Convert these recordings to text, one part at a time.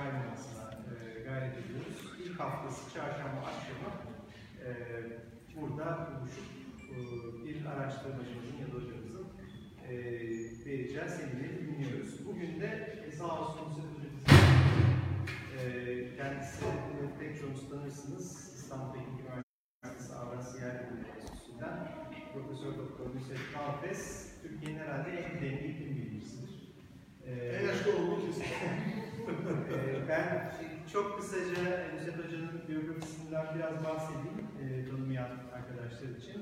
kaymamasına e, gayret ediyoruz. İlk haftası çarşamba akşamı e, burada buluşup e, bir araştırmacımızın ya da hocamızın e, vereceği seminerini dinliyoruz. Bugün de e, sağ olsun e, kendisi e, pek çoğunuz tanırsınız. İstanbul Teknik Üniversitesi Avrasya Yer Bilimleri Enstitüsü'nden Profesör Doktor Nusret Kalfes, Türkiye'nin herhalde en kıdemli iklim bilimcisidir. E, En yaşlı olduğu kesin. ee, Ben çok kısaca Nusret Hoca'nın biyografisinden biraz bahsedeyim e, tanımayan arkadaşlar için.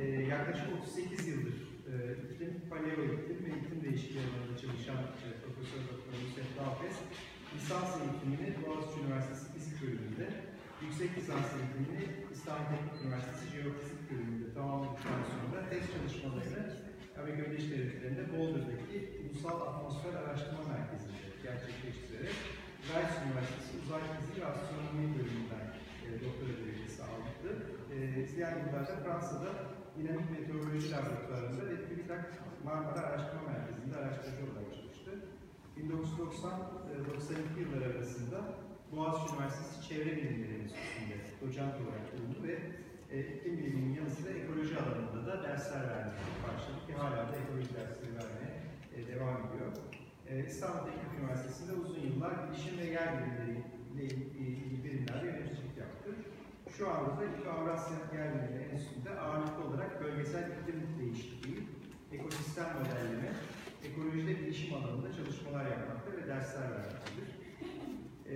E, yaklaşık 38 yıldır e, iklim, paleo iklim ve iklim değişikliği alanında çalışan e, Profesör Doktor Nusret Dağfes, lisans eğitimini Boğaziçi Üniversitesi Fizik bölümünde, yüksek lisans eğitimini İstanbul Teknik Üniversitesi Jeofizik bölümünde tamamladıktan sonra tez çalışmalarını Amerika Birleşik Devletleri'nde Boulder'daki Ulusal Atmosfer Araştırma Merkezi'nde gerçekleştirerek Rice Üniversitesi Uzay Fiziği ve Astronomi bölümünden e, doktora derecesi aldı. E, izleyen yıllarda Fransa'da Dinamik Meteoroloji Laboratuvarı'nda ve TÜBİTAK Marmara Araştırma Merkezi'nde araştırmacı olarak çalıştı. 1990-92 yılları arasında Boğaziçi Üniversitesi Çevre Bilimleri Enstitüsü'nde doçent olarak bulundu ve e, iklim biliminin yanı sıra ekoloji alanında da dersler vermeye başladı ki hala da ekoloji dersleri vermeye e, devam ediyor. E, İstanbul Teknik Üniversitesi'nde uzun yıllar bilişim ve yer bilimleri ile ilgili birimlerde yöneticilik yaptı. Şu anda da İKO Avrasya Yer Bilimleri Enstitüsü'nde ağırlıklı olarak bölgesel iklim değişikliği, ekosistem modelleme, ekolojide bilişim alanında çalışmalar yapmakta ve dersler vermektedir. Ee,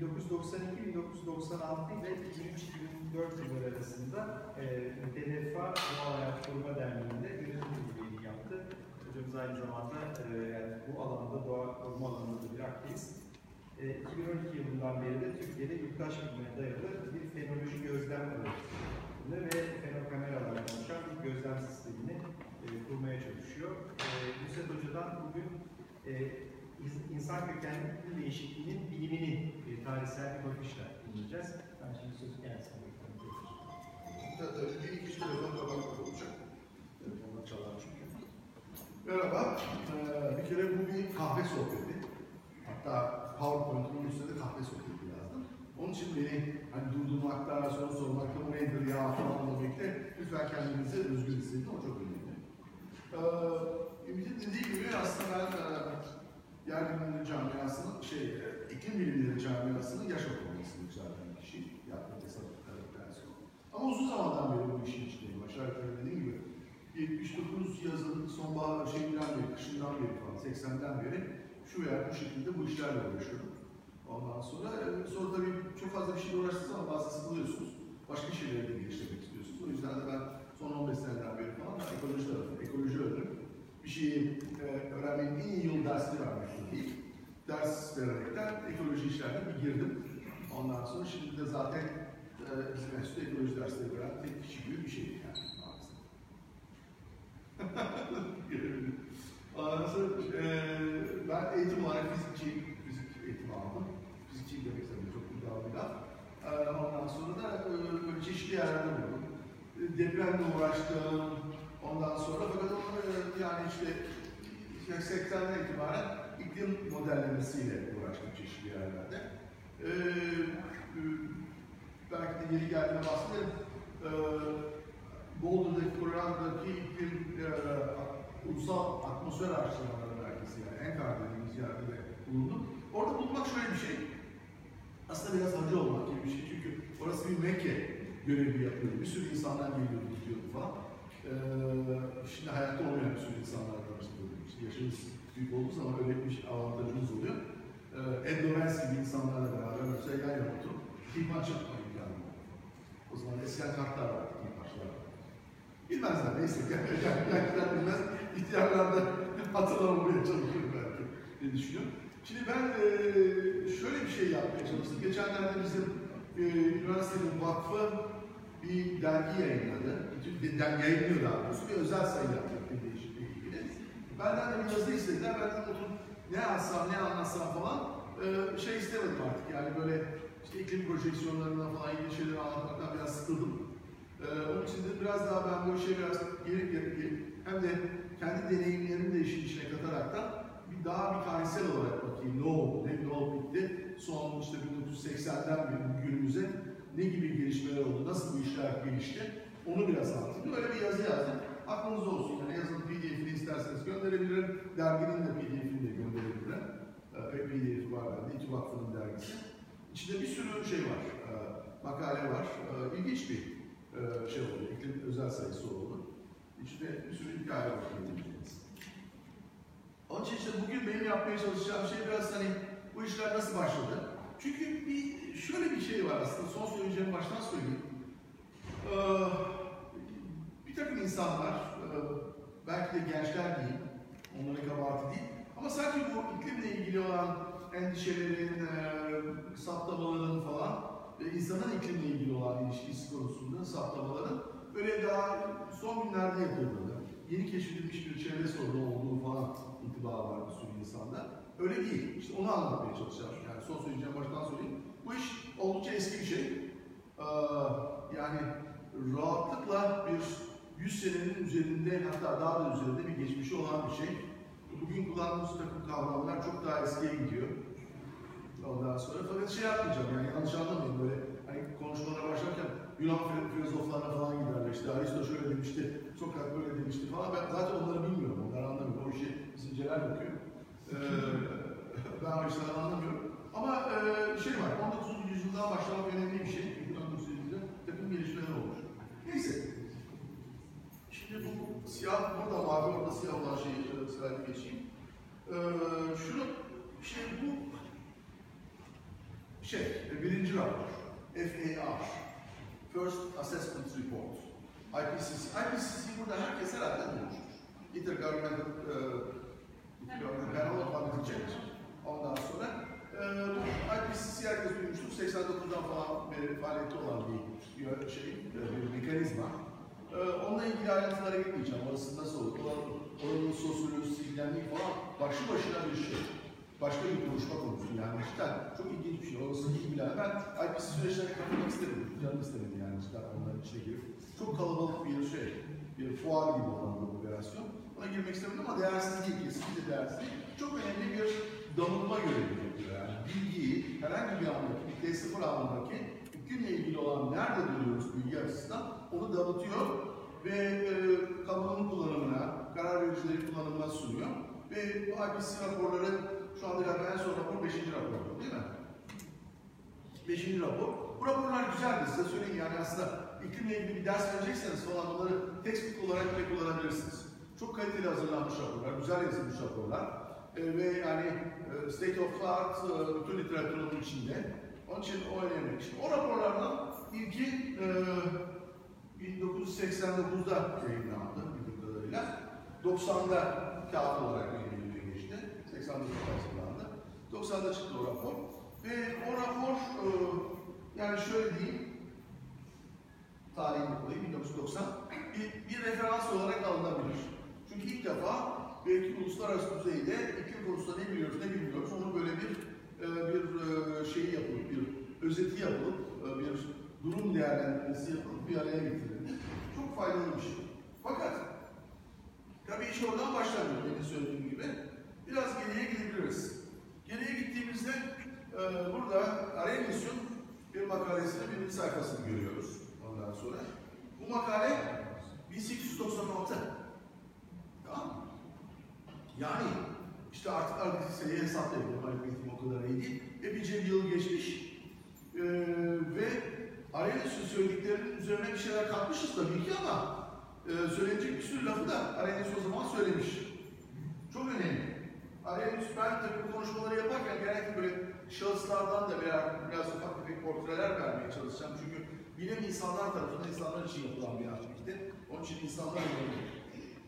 1992-1996 ile 2003-2004 yılları arasında e, Doğal Hayat Koruma Derneği'nde yönetim kurulu yaptı. Hocamız aynı zamanda e, yani alanda, doğa koruma alanında da bir aktivist. E, 2012 yılından beri de Türkiye'de yurttaş bilimine dayalı bir fenoloji gözlem projesini ve fenokameralarla oluşan bir gözlem sistemini e, kurmaya çalışıyor. E, Nusret Hoca'dan bugün e, İns- insan kökenli değişikliğinin bilimini e, tarihsel bir bakışla dinleyeceğiz. Ben şimdi sözü kendisine bırakıyorum. Tabii bir iki telefon kapatmak olacak. Telefonlar çalar çünkü. Merhaba. Ee, bir kere bu bir kahve sohbeti. Hatta PowerPoint'un üstünde de kahve sohbeti yazdım. Onun için beni hani durdurmakta, soru sormakta bu nedir ya falan demekte lütfen kendinizi özgür hissedin. O çok önemli. Ee, Ümit'in dediği gibi aslında ben e, yer bilimleri camiasının, şey, e, iklim bilimleri camiasının yaş ortalamasını yükselten kişi. Yaptığı hesaplıklardan sonra. Ama uzun zamandan beri bu işin içindeyim. Aşağı yukarı 79 yazın sonbahar şeyinden beri, kışından beri falan, 80'den beri şu veya bu şekilde bu işlerle uğraşıyorum. Ondan sonra, e, sonra tabii çok fazla bir şeyle uğraştığınız zaman bazen sıkılıyorsunuz. Başka şeyleri de geliştirmek istiyorsunuz. O yüzden de ben son 15 seneden beri falan ekoloji tarafı, ekoloji öğrenip bir şeyi e, öğrenmenin en iyi yolu dersini vermek değil. Ders vererekten ekoloji işlerine bir girdim. Ondan sonra şimdi de zaten e, bizim enstitüde ekoloji dersleri veren tek kişi gibi bir şey yani. Ondan sonra e, ben eğitim olarak fizikçi, fizik eğitimi aldım. Fizikçi demek tabii çok iddialı bir laf. E, ondan sonra da e, böyle çeşitli yerlerde bulundum. E, Depremle uğraştım. Ondan sonra fakat onu e, yani işte 80'den itibaren iklim modellemesiyle uğraştım çeşitli yerlerde. E, e, belki de yeri geldiğinde bahsedelim. E, Boulder'daki, Colorado'daki iklim e, ulusal atmosfer araştırmaları merkezi yani ENKAR dediğimiz yerde de bulundum. Orada bulunmak şöyle bir şey. Aslında biraz hacı olmak gibi bir şey çünkü orası bir Mekke görevi yapıyordu. Bir sürü insanlar geliyordu, gidiyordu falan. Ee, şimdi hayatta olmayan bir sürü insanlar tanıştırıyordu. İşte yaşınız büyük olduğu zaman öyle bir avantajınız oluyor. Ee, Ed Lorenz gibi insanlarla beraber mesela yan yana oturup ihtimaç yapma imkanı. O zaman eskiden kartlar vardı. Bilmezler neyse, gençler bilmez, ihtiyarlar da hatırlamamaya çalışır belki diye düşünüyorum. Şimdi ben e, şöyle bir şey yapmaya çalıştım. Geçenlerde bizim e, üniversitenin vakfı bir dergi yayınladı. Bir dergi yayınlıyor daha doğrusu. Bir özel sayı yaptı iklim değişikliği ilgili. Benden de bir yazı istediler. Ben de oturup ne yazsam, ne anlatsam falan e, şey istemedim artık. Yani böyle işte iklim projeksiyonlarından falan ilgili şeyleri anlatmaktan biraz sıkıldım. Ee, onun için de biraz daha ben bu işe biraz gelip gelip hem de kendi deneyimlerimi de işin içine katarak da bir daha bir tarihsel olarak bakayım ne oldu, ne, ne oldu bitti. Son işte 1980'den beri günümüze ne gibi gelişmeler oldu, nasıl bu işler gelişti onu biraz anlatayım. Böyle bir yazı yazdım. Aklınızda olsun yani yazının pdf'ini isterseniz gönderebilirim. Derginin de pdf'ini de gönderebilirim. Ee, pdf'i var bende, İTÜ Vakfı'nın dergisi. İçinde bir sürü şey var, e, makale var. E, ilginç bir şey oldu, iklim özel sayısı oldu. İçinde bir sürü hikaye var. diyebiliriz. Onun için işte bugün benim yapmaya çalışacağım şey biraz hani bu işler nasıl başladı? Çünkü bir şöyle bir şey var aslında son söyleyeceğim baştan söyleyeyim. Ee, bir takım insanlar, e, belki de gençler değil, onların kabahati değil, ama sanki bu iklimle ilgili olan endişelerin, e, saptamaların falan ve insanın iklimle ilgili olan ilişkisi konusunda saptamaların böyle daha son günlerde yapıldığını, yeni keşfedilmiş bir çevre sorunu olduğu falan intiba var bir sürü insanda. Öyle değil. İşte onu anlatmaya çalışacağım. Yani son söyleyeceğim baştan söyleyeyim. Bu iş oldukça eski bir şey. Ee, yani rahatlıkla bir 100 senenin üzerinde hatta daha da üzerinde bir geçmişi olan bir şey. Bugün kullandığımız takım kavramlar çok daha eskiye gidiyor. Ondan sonra fakat şey yapmayacağım yani yanlış anlamayın böyle hani konuşmalara başlarken Yunan fil- filozoflarına falan giderler işte Aristo şöyle demişti, Sokrat böyle demişti falan ben zaten onları bilmiyorum, onları anlamıyorum. O işi bizim Celal bakıyor. Ee, ben o işlerden anlamıyorum. Ama e, şey var, 19. yüzyıldan başlamak önemli bir şey. Çünkü 19. yüzyılda takım gelişmeler olmuş. Neyse. Şimdi bu siyah, burada mavi, orada siyah olan şeyi e, sırayla geçeyim. Ee, şunu, şey bu şey, e, birinci rapor, FAR, First Assessment Report, IPCC. IPCC burada herkes herhalde duymuştur. Intergovernmental Intergovernmental Panel on Climate Change. Ondan sonra e, IPCC herkes duymuştur. 89'dan falan beri faaliyette olan bir, şey, e, bir mekanizma. E, onunla ilgili ayrıntılara gitmeyeceğim. Orası nasıl olur? Oranın, sosyolojisi, dinamiği falan başlı başına bir şey başka bir konuşma konusu yani cidden çok ilginç bir şey. Orası iyi bilen. Ben IPC süreçlerine katılmak istemedim. Canım istemedi yani cidden onların içine girip. Çok kalabalık bir şey, bir fuar gibi olan bir operasyon. Ona girmek istemedim ama değersiz değil, kesinlikle değersiz değil. Çok önemli bir damıtma görevi yapıyor yani. Bilgiyi herhangi bir andaki, bir T0 anındaki iklimle ilgili olan nerede duruyoruz bilgi açısından onu damıtıyor ve e, kamunun kullanımına, karar vericilerin kullanımına sunuyor. Ve bu IPCC raporları şu anda galiba en son rapor 5. rapor değil mi? 5. rapor. Bu raporlar güzeldi size söyleyeyim yani aslında iklimle ilgili bir ders verecekseniz falan onları textbook olarak bile kullanabilirsiniz. Çok kaliteli hazırlanmış raporlar, güzel yazılmış raporlar. Ee, ve yani e, state of art e, bütün literatürün içinde. Onun için o önemli. Şimdi o raporlardan ilki e, 1989'da yayınlandı bildiğim kadarıyla. 90'da kağıt olarak yayınlanıyor geçti. 89'da hazırlandı. 90'da çıktı o rapor. Ve o rapor e, yani şöyle diyeyim tarihini koyayım 1990 bir, bir referans olarak alınabilir. Çünkü ilk defa belki uluslararası düzeyde iklim konusunda ne biliyoruz ne bilmiyoruz onu böyle bir e, bir e, şeyi yapılıp bir özeti yapılıp e, bir durum değerlendirmesi yapılıp bir araya getirildi. Çok faydalı bir şey. Fakat tabii iş oradan başlamıyor benim söylediğim gibi. Biraz geriye gidebiliriz. Geriye gittiğimizde e, burada Arrhenius'un bir makalesinin birinci sayfasını görüyoruz ondan sonra. Bu makale 1896. Tamam mı? Yani işte artık artık sayıyı hesaplayabilirim. Aritmetim o kadar iyi değil. Epeyce bir yıl geçmiş. Ee, ve Arrhenius'un söylediklerinin üzerine bir şeyler katmışız tabii ki ama e, söyleyecek bir sürü lafı da Arrhenius o zaman söylemiş. Çok önemli. Arrhenius ben tabii bu konuşmaları yaparken genellikle böyle şahıslardan da veya biraz ufak tefek portreler vermeye çalışacağım. Çünkü bilim insanlar tarafından insanlar için yapılan bir aktivite. Onun için insanlar önemli.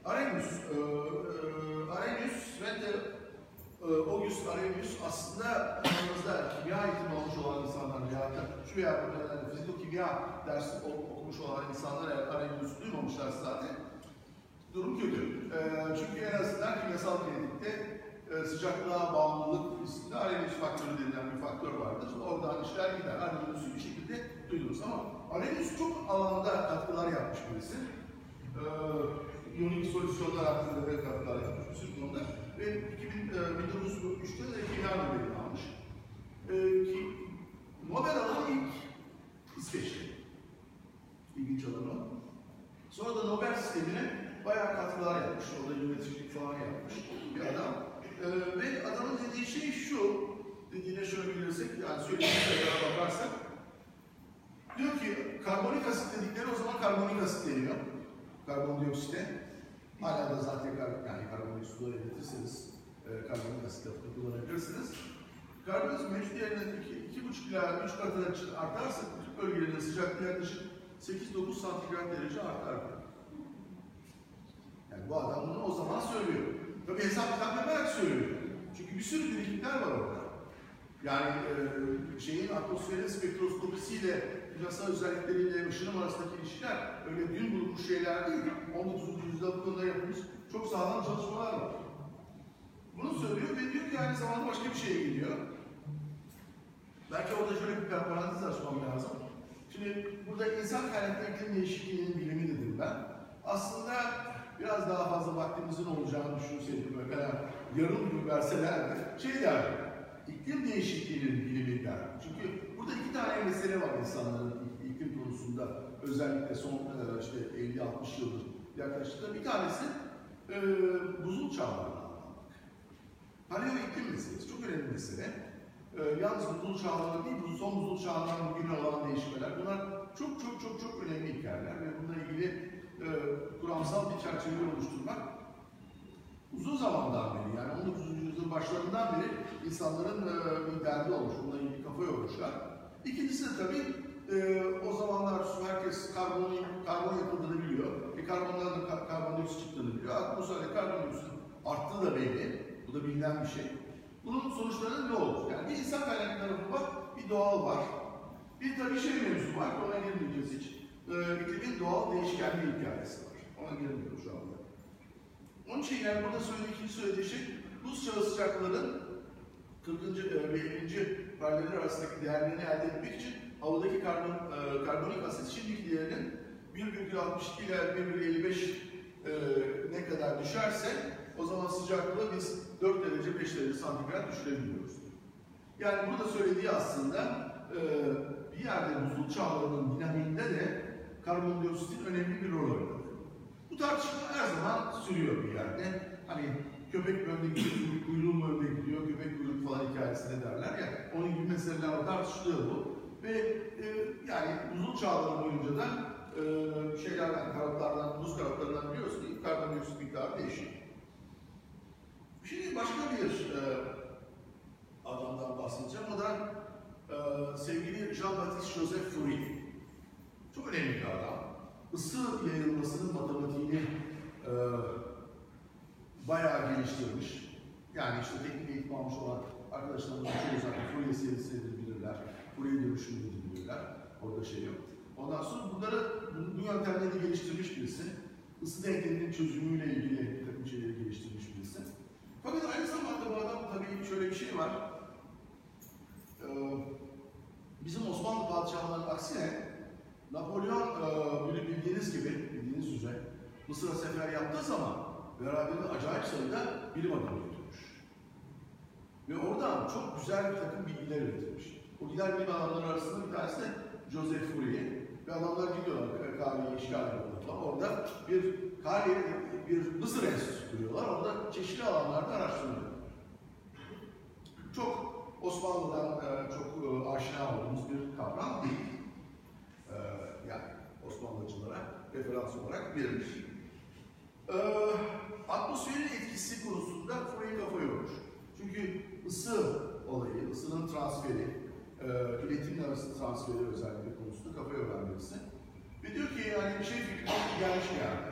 Arrhenius, e, e, Arrhenius ve de e, August Arrhenius aslında aramızda kimya eğitimi almış olan insanlar veya şu veya fiziko kimya dersi ok- okumuş olan insanlar eğer Arrhenius'u duymamışlar zaten durum kötü. E, çünkü en azından kimyasal kinetikte e, sıcaklığa bağımlılık riskinde Arrhenius faktörü denilen bir faktör vardır. Oradan işler gider. Arrhenius'u bir şekilde duyuluruz ama Arrhenius çok alanda katkılar yapmış birisi. E, iyonik solüsyonlar hakkında da katkılar yapmış bir sürü konuda. Ve ve 2000, e, 1903'te de Finlandiya ödülünü almış. E, ki Nobel alan ilk İsveçli. İlginç olan o. Sonra da Nobel sistemine bayağı katkılar yapmış. Orada yöneticilik falan yapmış bir adam. Ee, ve adamın dediği şey şu, dediğine şöyle bilirsek, yani söylediğine bakarsak, diyor ki karbonik asit dedikleri o zaman karbonik asit deniyor. Karbondioksite. Hala da zaten kar, yani karbonik suda eritirseniz e, karbonik asit lafını kullanabilirsiniz. Karbondioksit mevcut yerine 2,5 ila 3 katına artarsa bütün bölgelerin sıcaklığı yaklaşık 8-9 santigrat derece artar. Yani bu adam bunu o zaman söylüyor. Tabii hesap kitap yaparak söylüyor. Çünkü bir sürü birikimler var orada. Yani e, şeyin atmosferin spektroskopisiyle kimyasal özellikleriyle ışınım arasındaki ilişkiler öyle dün bulunmuş şeyler değil. 19. yüzyılda bu konuda yapılmış çok sağlam çalışmalar var. Bunu söylüyor ve diyor ki aynı zamanda başka bir şeye gidiyor. Belki orada şöyle bir parantez açmam lazım. Şimdi burada insan kaynaklı iklim değişikliğinin bilimi dedim ben. Aslında biraz daha fazla vaktimizin olacağını düşünseydim mesela yarım gün verselerdi şey derdim. İklim değişikliğinin bilimi der. Çünkü burada iki tane mesele var insanların iklim konusunda. Özellikle son e, işte 50-60 yıldır yaklaşık. Bir tanesi e, buzul çağlarını anlamak. Paleo iklim meselesi çok önemli mesele. Ee, yalnız buzul çağları değil, bu son buzul çağlarının bugüne olan değişmeler. Bunlar çok çok çok çok önemli hikayeler ve bununla ilgili e, kuramsal bir çerçeve oluşturmak uzun zamandan beri yani 19. yüzyılın başlarından beri insanların e, bir derdi olmuş, bununla ilgili kafa yormuşlar. İkincisi de tabii e, o zamanlar herkes karbon, karbon yapıldığını biliyor. E, karbondan da karbondioksit çıktığını biliyor. Atmosferde karbondioksit arttığı da belli. Bu da bilinen bir şey. Bunun sonuçları ne olur? Yani bir insan kaynaklı tarafı var, bir doğal var. Bir tabii şey mevzu var, ona girmeyeceğiz hiç. Ee, iklimin doğal değişkenliği hikayesi var. Ona girmiyorum şu anda. Onun için yani burada söylediği, ikinci söylediği şey, buz çağı sıcaklıkların 40. e, ve 50. paralelleri arasındaki değerlerini elde etmek için havadaki karbon, e, karbonik asit şimdiki değerinin 1,62 ile 1,55 e, ne kadar düşerse o zaman sıcaklığı biz 4 derece 5 derece santigrat düşürebiliyoruz. Yani burada söylediği aslında e, bir yerde buzul çağlarının dinamiğinde de karbondioksitin önemli bir rol oynadı. Bu tartışma her zaman sürüyor bir yerde. Hani köpek önde gidiyor, kuyruğu mu önde gidiyor, köpek kuyruğu falan hikayesinde derler ya. Onun gibi meseleler tartışılıyor bu. Ve e, yani buzul çağları boyunca da e, şeylerden, karatlardan, buz karatlarından biliyoruz ki karbondioksit miktarı değişiyor. Şimdi başka bir e, adamdan bahsedeceğim. O da e, sevgili Jean-Baptiste Joseph Fourier. Çok önemli bir adam. Isı yayılmasının matematiğini e, bayağı geliştirmiş. Yani işte teknik eğitim almış olan arkadaşlarımız çoğu zaten Fourier serisidir bilirler. Fourier dönüşümünü bilirler. Orada şey yok. Ondan sonra bunları, bu, bu yöntemleri geliştirmiş birisi. Isı denkleminin çözümüyle ilgili takım şeyleri geliştirmiş. Fakat aynı zamanda bu adam tabii şöyle bir şey var. Ee, bizim Osmanlı padişahlarının aksine Napolyon e, bildiğiniz gibi, bildiğiniz üzere Mısır'a sefer yaptığı zaman beraberinde acayip sayıda bilim adamı götürmüş. Ve oradan çok güzel bir takım bilgiler üretilmiş. O gider bilim adamları arasında bir tanesi de Joseph Fourier. Ve adamlar gidiyorlar Kahve'yi işgal ediyorlar. Orada bir Kahve, bir Mısır enstitüsü kuruyorlar. Orada çeşitli alanlarda araştırıyorlar. Çok Osmanlı'dan e, çok e, aşina olduğumuz bir kavram değil. E, yani Osmanlıcılara referans olarak verilir. E, atmosferin etkisi konusunda Fourier kafa yormuş. Çünkü ısı olayı, ısının transferi, iletimle arası transferi özellikle konusunda kafa yoran birisi. Ve diyor ki yani bir şey fikri gelmiş yani.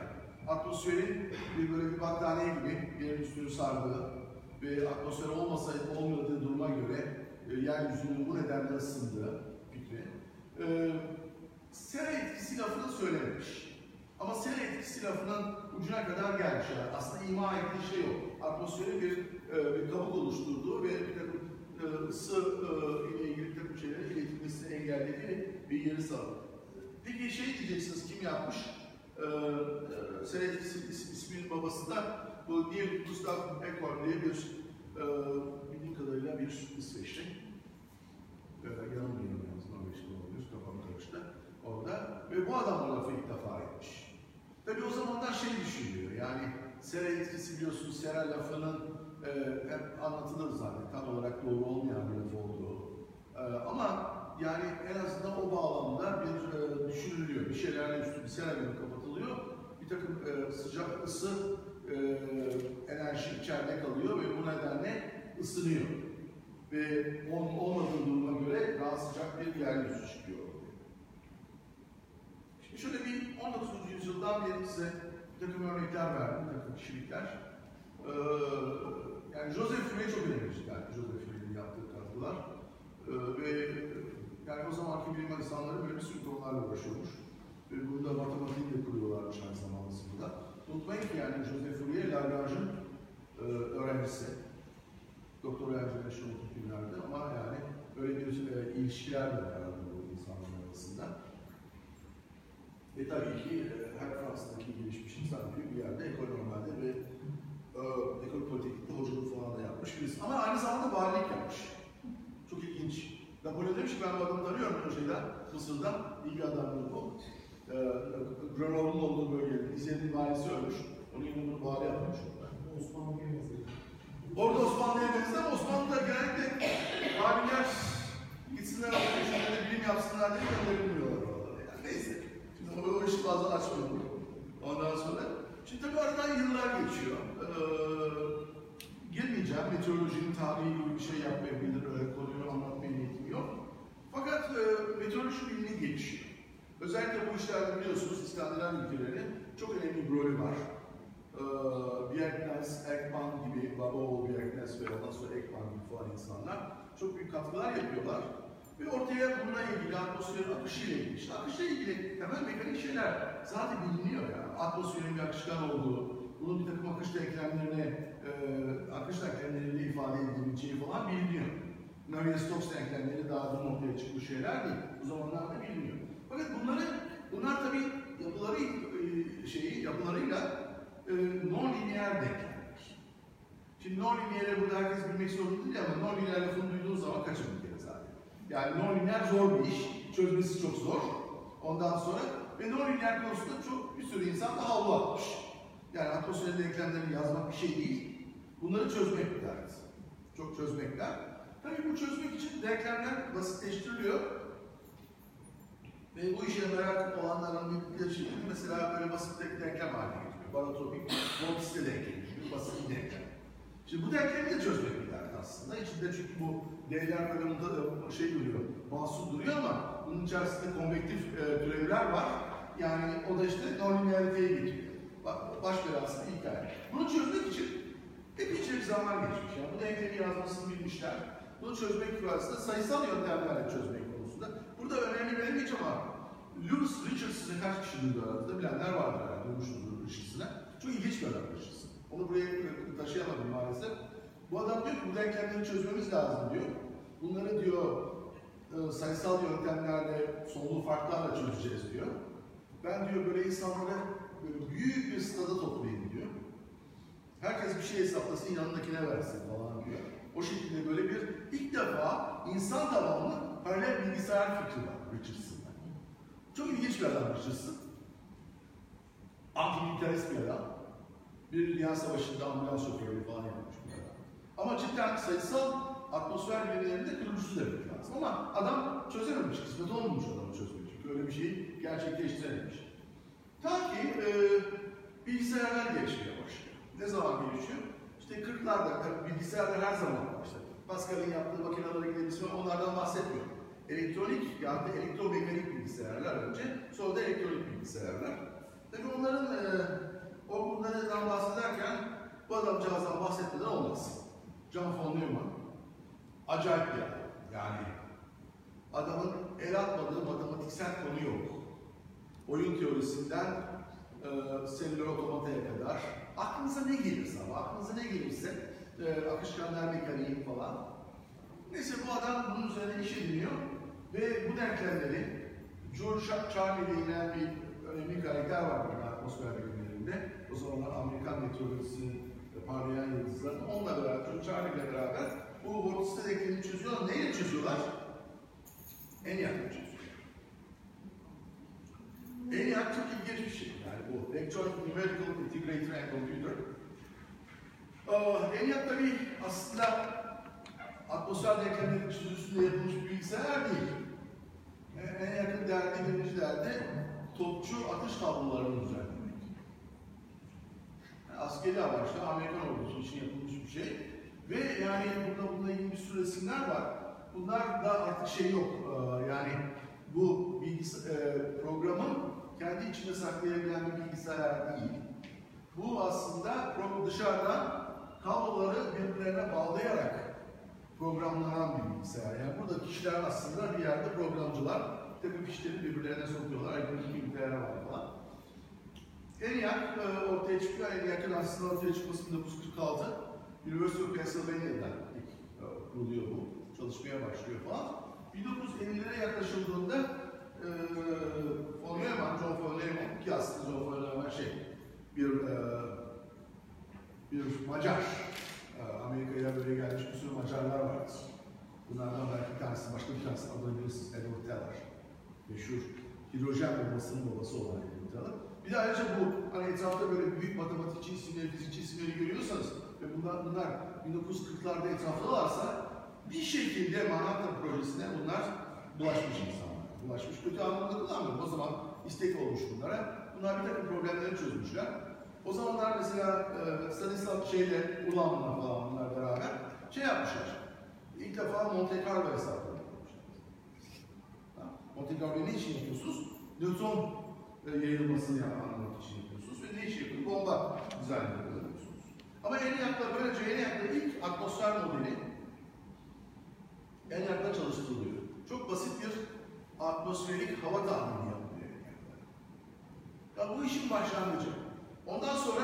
Atmosferin bir böyle bir battaniye gibi bir üstünü sardığı ve atmosfer olmasaydı olmadığı duruma göre e, yeryüzünün bu nedenle ısındığı fikri. E, sera etkisi lafını söylememiş. Ama sera etkisi lafının ucuna kadar gelmiş. Yani aslında ima ettiği şey o. Atmosferi bir, e, bir kabuk oluşturduğu ve bir takım e, ısı e, ile ilgili takım şeylerin iletilmesini engellediği bir yeri sağladı. Peki şey diyeceksiniz kim yapmış? Ee, Sera etkisi is, isminin babası da Bu Neil Gustav Ekman diye bir, e, bildiğim kadarıyla bir İsveçli. E, yanılmıyorum yalnız Norveçli olabilir, kafam karıştı orada. Ve bu adam bu lafı ilk defa etmiş. Tabii o zamanlar şey düşünülüyor, yani sera etkisi biliyorsunuz, sera lafının e, hep anlatılır zaten, tam olarak doğru olmayan bir laf olduğu. E, ama yani en azından o bağlamda bir e, düşünülüyor, bir şeylerle üstü bir sera gibi kapatılıyor, bir takım e, sıcak ısı e, enerji içeride kalıyor ve bu nedenle ısınıyor. Ve ol, olmadığı duruma göre daha sıcak bir yeryüzü çıkıyor. Şimdi şöyle bir 19. yüzyıldan beri size bir takım örnekler verdim, bir takım kişilikler. Ee, yani Joseph Fourier çok önemli yani Joseph Fourier'in yaptığı katkılar. Ee, ve yani o zamanki bilim insanları böyle bir sürü konularla uğraşıyormuş. Ve burada matematiği de kuruyorlarmış aynı zamanda. Unutmayın ki yani Joseph Fourier, Lagrange'ın e, öğrencisi. Doktor öğrencileri şu oturup günlerde ama yani öyle bir e, ilişkiler de var bu insanların arasında. Ve tabii ki e, her Fransa'daki gelişmiş insan gibi bir yerde ekol normalde ve e, ekol politeknikte hocalık falan da yapmış birisi. Ama aynı zamanda valilik yapmış. Çok ilginç. Napolyon demiş ki ben bu adamı tanıyorum şeyden, Mısır'dan. İyi bir adamdır bu. E, Grenoble'un olduğu bölgede. İzzet'in valisi ölmüş. Onun yanında vali yapmış. Osmanlı Beyazı'ydı. Orada Osmanlı'ya benziyor ama Osmanlı'da genellikle valiler gitsinler arkadaşlarıyla bilim yapsınlar diye gönderilmiyorlar oralara. Yani neyse. Şimdi o, o işi fazla açmıyorum. Ondan sonra. Şimdi tabii aradan yıllar geçiyor. Ee, girmeyeceğim. Meteorolojinin tarihi gibi bir şey yapmayabilir. Öyle konuyu anlatmaya niyetim yok. Fakat e, meteoroloji bilimi gelişiyor. Özellikle bu işlerde biliyorsunuz İskandinav ülkelerinin çok önemli bir rolü var. Ee, Bjerknes, Ekman gibi, Babaoğlu Bjerknes ve ondan sonra Ekman gibi falan insanlar çok büyük katkılar yapıyorlar. Ve ortaya bununla ilgili atmosferin akışıyla ilgili, işte akışla ilgili temel mekanik şeyler zaten biliniyor yani. Atmosferin bir akışkan olduğu, bunun bir takım akış denklemlerine, e, akış denklemleriyle ifade edilebileceği falan biliniyor. Navier-Stokes denklemleri daha dün ortaya çıkmış şeyler değil. Bu zamanlarda biliniyor. Fakat bunları, bunlar tabii yapıları, e, şeyi, yapılarıyla e, non-lineer denklemler. Şimdi non-lineer'e burada herkes bilmek zorunda değil ama non-lineer lafını duyduğunuz zaman kaçın bir zaten. Yani non-lineer zor bir iş, çözmesi çok zor. Ondan sonra ve non-lineer konusunda çok bir sürü insan da havlu atmış. Yani atmosfer denklemlerini yazmak bir şey değil. Bunları çözmek bir. Çok çözmekler. Tabii bu çözmek için denklemler basitleştiriliyor. Ve bu işe merak olanların bir şimdi mesela böyle basit bir denklem haline getiriyor. Barotropik, Montis'te denklemi gibi basit bir denklem. Şimdi bu denklemi de çözmek bir aslında. İçinde çünkü bu D'ler bölümünde de şey duruyor, mahsul duruyor ama bunun içerisinde konvektif e, türevler var. Yani o da işte nonlineariteye getiriyor. Ba- Baş belası bir hikaye. Bunu çözmek için epeyce bir zaman geçmiş. Yani bu denklemi yazmasını bilmişler. Bunu çözmek konusunda sayısal yöntemlerle çözmek Burada önemli benim hiç ama Lewis Richardson'ı kaç kişi duydu aranızda bilenler vardır herhalde. Duymuşsunuzdur Richardson'a. Çok ilginç bir adam Richardson. Onu buraya taşıyamadım maalesef. Bu adam diyor ki bu denklemleri çözmemiz lazım diyor. Bunları diyor e, sayısal yöntemlerle sonlu farklarla çözeceğiz diyor. Ben diyor böyle insanları böyle büyük bir stada toplayayım diyor. Herkes bir şey hesaplasın yanındakine versin falan diyor. O şekilde böyle bir ilk defa insan tabanlı paralel bilgisayar fikri var Richardson'da. Çok ilginç bir adam Richardson. Antimilitarist bir adam. Bir dünya savaşında ambulans şoförlüğü falan yapmış bir adam. Ama cidden sayısal atmosfer bilimlerinde kurucusu demek lazım. Ama adam çözememiş, kısmet olmamış adamı çözmek. Çünkü öyle bir şeyi gerçekleştirememiş. Ta ki e, bilgisayarlar gelişmeye başlıyor. Ne zaman gelişiyor? İşte 40'larda, tabii bilgisayarlar her zaman var işte. Pascal'in yaptığı makinelere gidebilirsin onlardan bahsetmiyorum. Elektronik ya da elektromekanik bilgisayarlar önce, sonra da elektronik bilgisayarlar. Tabii onların e, o bunlardan bahsederken bu adamcağızdan bahsetmeden olmaz. John von Neumann acayip bir adam. Yani adamın el atmadığı matematiksel konu yok. Oyun teorisinden e, selüler otomataya kadar aklınıza ne gelirse ama aklınıza ne gelirse e, akışkanlar mekaniği falan. Neyse bu adam bunun üzerine iş ediniyor ve bu denklemleri George Charlie denilen bir önemli karakter var böyle atmosfer bilimlerinde. O zamanlar Amerikan meteorolojisinin parlayan yıldızların. Onunla beraber, John Charlie ile beraber bu vortisite denklemini çözüyorlar. Neyle çözüyorlar? ENIAC'la çözüyorlar. ENIAC çok ilginç bir şey. Yani bu Electronic Numerical Integrator and Computer. Ee, ENIAC tabii aslında atmosfer denklemleri çözüsünde yapılmış bilgisayar değil. En yakın derdi, birinci derdi topçu atış tablolarını düzenlemek. Yani askeri amaçlı Amerikan ordusu için yapılmış bir şey. Ve yani burada bununla ilgili bir sürü var. Bunlar da artık şey yok. Ee, Yani bu bilgis e, programın kendi içinde saklayabilen bir bilgisayar değil. Bu aslında dışarıdan kabloları birbirlerine bağlayarak programlanan bir bilgisayar. Yani burada kişiler aslında bir yerde programcılar tabii fişleri birbirlerine sokuyorlar. Ayrıca bir bilgisayar var falan. ENIAC e, ortaya çıkıyor. ENIAC'ın aslında ortaya çıkması 1946. University of Pennsylvania'da ilk e, kuruluyor bu. Çalışmaya başlıyor falan. 1950'lere yaklaşıldığında e, von Neumann, John von Neumann ki aslında John von Neumann şey bir e, bir Macar. Amerika'ya böyle gelmiş bir sürü Macarlar vardır. Bunlardan belki bir tanesi, başka bir tanesi adını bilirsiniz, Edward Teller. Meşhur hidrojen bombasının babası olan Edward Teller. Bir de ayrıca bu, hani etrafta böyle büyük matematikçi isimleri, fizikçi isimleri görüyorsanız ve bunlar, bunlar 1940'larda etraftalarsa bir şekilde Manhattan projesine bunlar bulaşmış insanlar. Bulaşmış. Kötü anlamda kullanmıyorum. O zaman istek olmuş bunlara. Bunlar bir takım problemleri çözmüşler. O zamanlar mesela e, Stanislav şeyle, Ulan'la falan bunlar beraber şey yapmışlar. İlk defa Monte Carlo hesapları yapmışlar. Monte Carlo'yu ne için yapıyorsunuz? Newton e, yayılmasını anlamak için yapıyorsunuz ve ne için yapıyorsunuz? Bomba dizayn yapıyorsunuz. Ama ENIAC'la böylece ENIAC'la ilk atmosfer modeli ENIAC'la çalıştırılıyor. Çok basit bir atmosferik hava tahmini yapılıyor ENIAC'la. Ya bu işin başlangıcı. Ondan sonra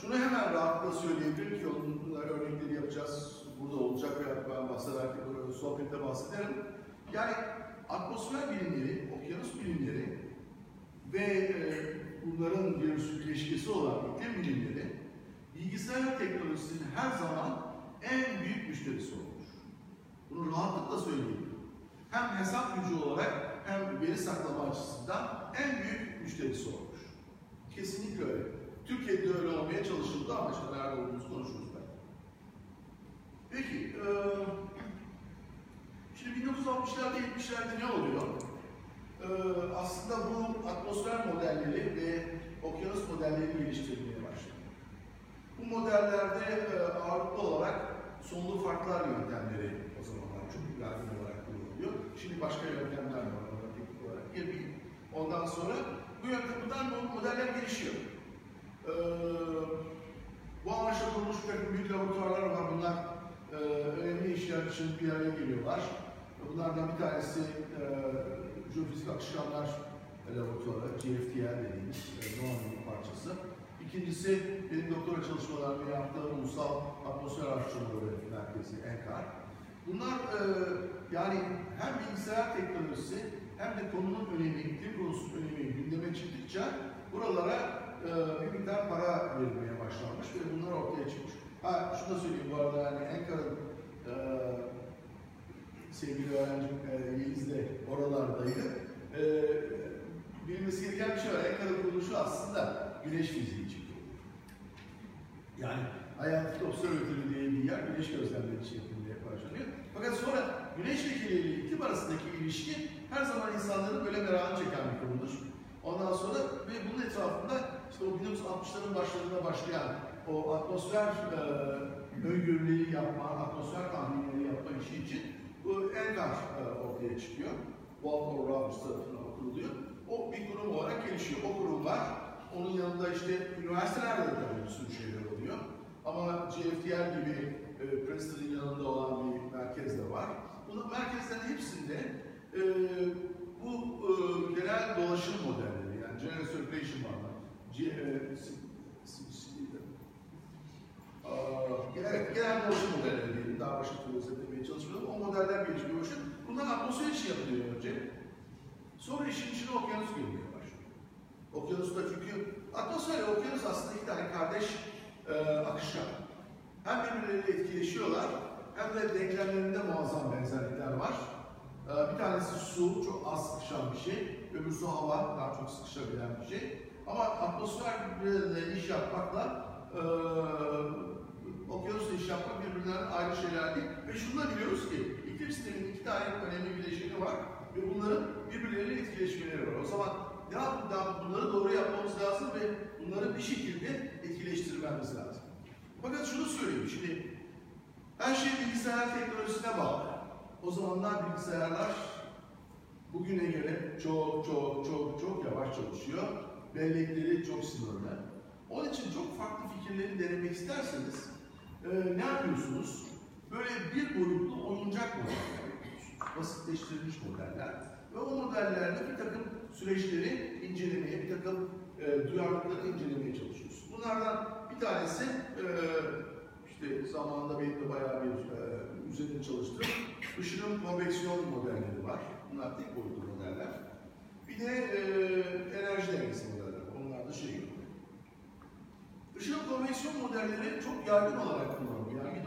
şunu hemen rahatlıkla söyleyebilirim ki onun örnekleri yapacağız. Burada olacak ve ben bahsederken böyle sohbette bahsederim. Yani atmosfer bilimleri, okyanus bilimleri ve e, bunların bir bileşkesi olan iklim bilimleri bilgisayar teknolojisinin her zaman en büyük müşterisi olmuş. Bunu rahatlıkla söyleyebilirim. Hem hesap gücü olarak hem veri saklama açısından en büyük müşterisi olmuş. Kesinlikle öyle. Türkiye'de öyle olmaya çalışıldı ama işte nerede olduğumuzu konuşuruz ben. Peki, eee şimdi 1960'larda 70'lerde ne oluyor? Eee aslında bu atmosfer modelleri ve okyanus modelleri geliştirilmeye başlıyor. Bu modellerde eee, ağırlıklı olarak sonlu farklar yöntemleri o zamanlar çok yaygın olarak kullanılıyor. Şimdi başka yöntemler var, ona teknik olarak girmeyeyim. Ondan sonra bu yöntemden modeller gelişiyor. Ee, bu amaçla kurulmuş bir takım büyük laboratuvarlar var. Bunlar e, önemli işler için bir araya geliyorlar. Bunlardan bir tanesi e, Jeofizik Akışkanlar Laboratuvarı, GFTL dediğimiz e, Noah'nın parçası. İkincisi benim doktora çalışmalarımı yaptığım Ulusal Atmosfer Araştırmaları Merkezi, ENKAR. Bunlar e, yani hem bilgisayar teknolojisi hem de konunun önemi, iklim konusunun önemi gündeme çıktıkça buralara e, bir miktar para verilmeye başlanmış ve bunlar ortaya çıkmış. Ha şunu da söyleyeyim bu arada yani Enkara'nın e, sevgili öğrencim e, Yeliz de oralardaydı. E, bilmesi gereken bir şey var. Enkara kuruluşu aslında güneş fiziği için. Yani Hayati Observatory diye bir yer güneş gözlemleri yapılmaya başlanıyor. Fakat sonra güneş lekeliyle iklim arasındaki ilişki her zaman insanların böyle merakını çeken bir konudur. Ondan sonra ve bunun etrafında işte o 1960'ların başlarında başlayan o atmosfer e, öngörüleri yapma, atmosfer tahminleri yapma işi için bu ENGAR e, ortaya çıkıyor. Walter Roberts tarafından kuruluyor. O bir kurum olarak gelişiyor. O kurum var. Onun yanında işte üniversitelerde de bir sürü şeyler oluyor. Ama GFTL gibi e, Princeton'ın yanında olan bir merkez de var. Bunun merkezlerin hepsinde e, bu e, genel dolaşım modelleri yani general circulation var. G, e, s- s- s- Aa, evet, genel dolaşım modelleri diyelim. Daha türlü özetlemeye çalışmıyorum. O modeller gelişmeye başlıyor. Bunlar atmosfer için yapılıyor önce. Sonra işin içine okyanus girmeye başlıyor. Okyanusta çünkü atmosfer okyanus aslında iki tane kardeş e, akışkan. hem birbirleriyle etkileşiyorlar hem de denklemlerinde muazzam benzerlikler var. Ee, bir tanesi su, çok az sıkışan bir şey. Öbürsü hava, daha çok sıkışabilen bir şey. Ama atmosferle iş yapmakla e, okyanusla iş yapmak birbirinden ayrı şeyler değil. Ve şunu da biliyoruz ki iklim sisteminin iki tane önemli bileşeni var ve bunların birbirleriyle etkileşmeleri var. O zaman ne daha bunları doğru yapmamız lazım ve bunları bir şekilde etkileştirmemiz lazım. Fakat şunu söyleyeyim şimdi her şey bilgisayar teknolojisine bağlı. O zamanlar bilgisayarlar bugüne göre çok çok çok çok yavaş çalışıyor. Bellekleri çok sınırlı. Onun için çok farklı fikirleri denemek isterseniz e, ne yapıyorsunuz? Böyle bir boyutlu oyuncak modeller yapıyorsunuz. Basitleştirilmiş modeller. Ve o modellerde bir takım süreçleri incelemeye, bir takım e, duyarlılıkları incelemeye çalışıyorsunuz. Bunlardan bir tanesi e, işte zamanında benim de bayağı bir e, üzerinde çalıştığım ışının konveksiyon modelleri var. Bunlar tek boyutlu modeller. Bir de e, enerji dengesi şey yok. Işının konveksiyon modelleri çok yaygın olarak kullanılıyor. Yani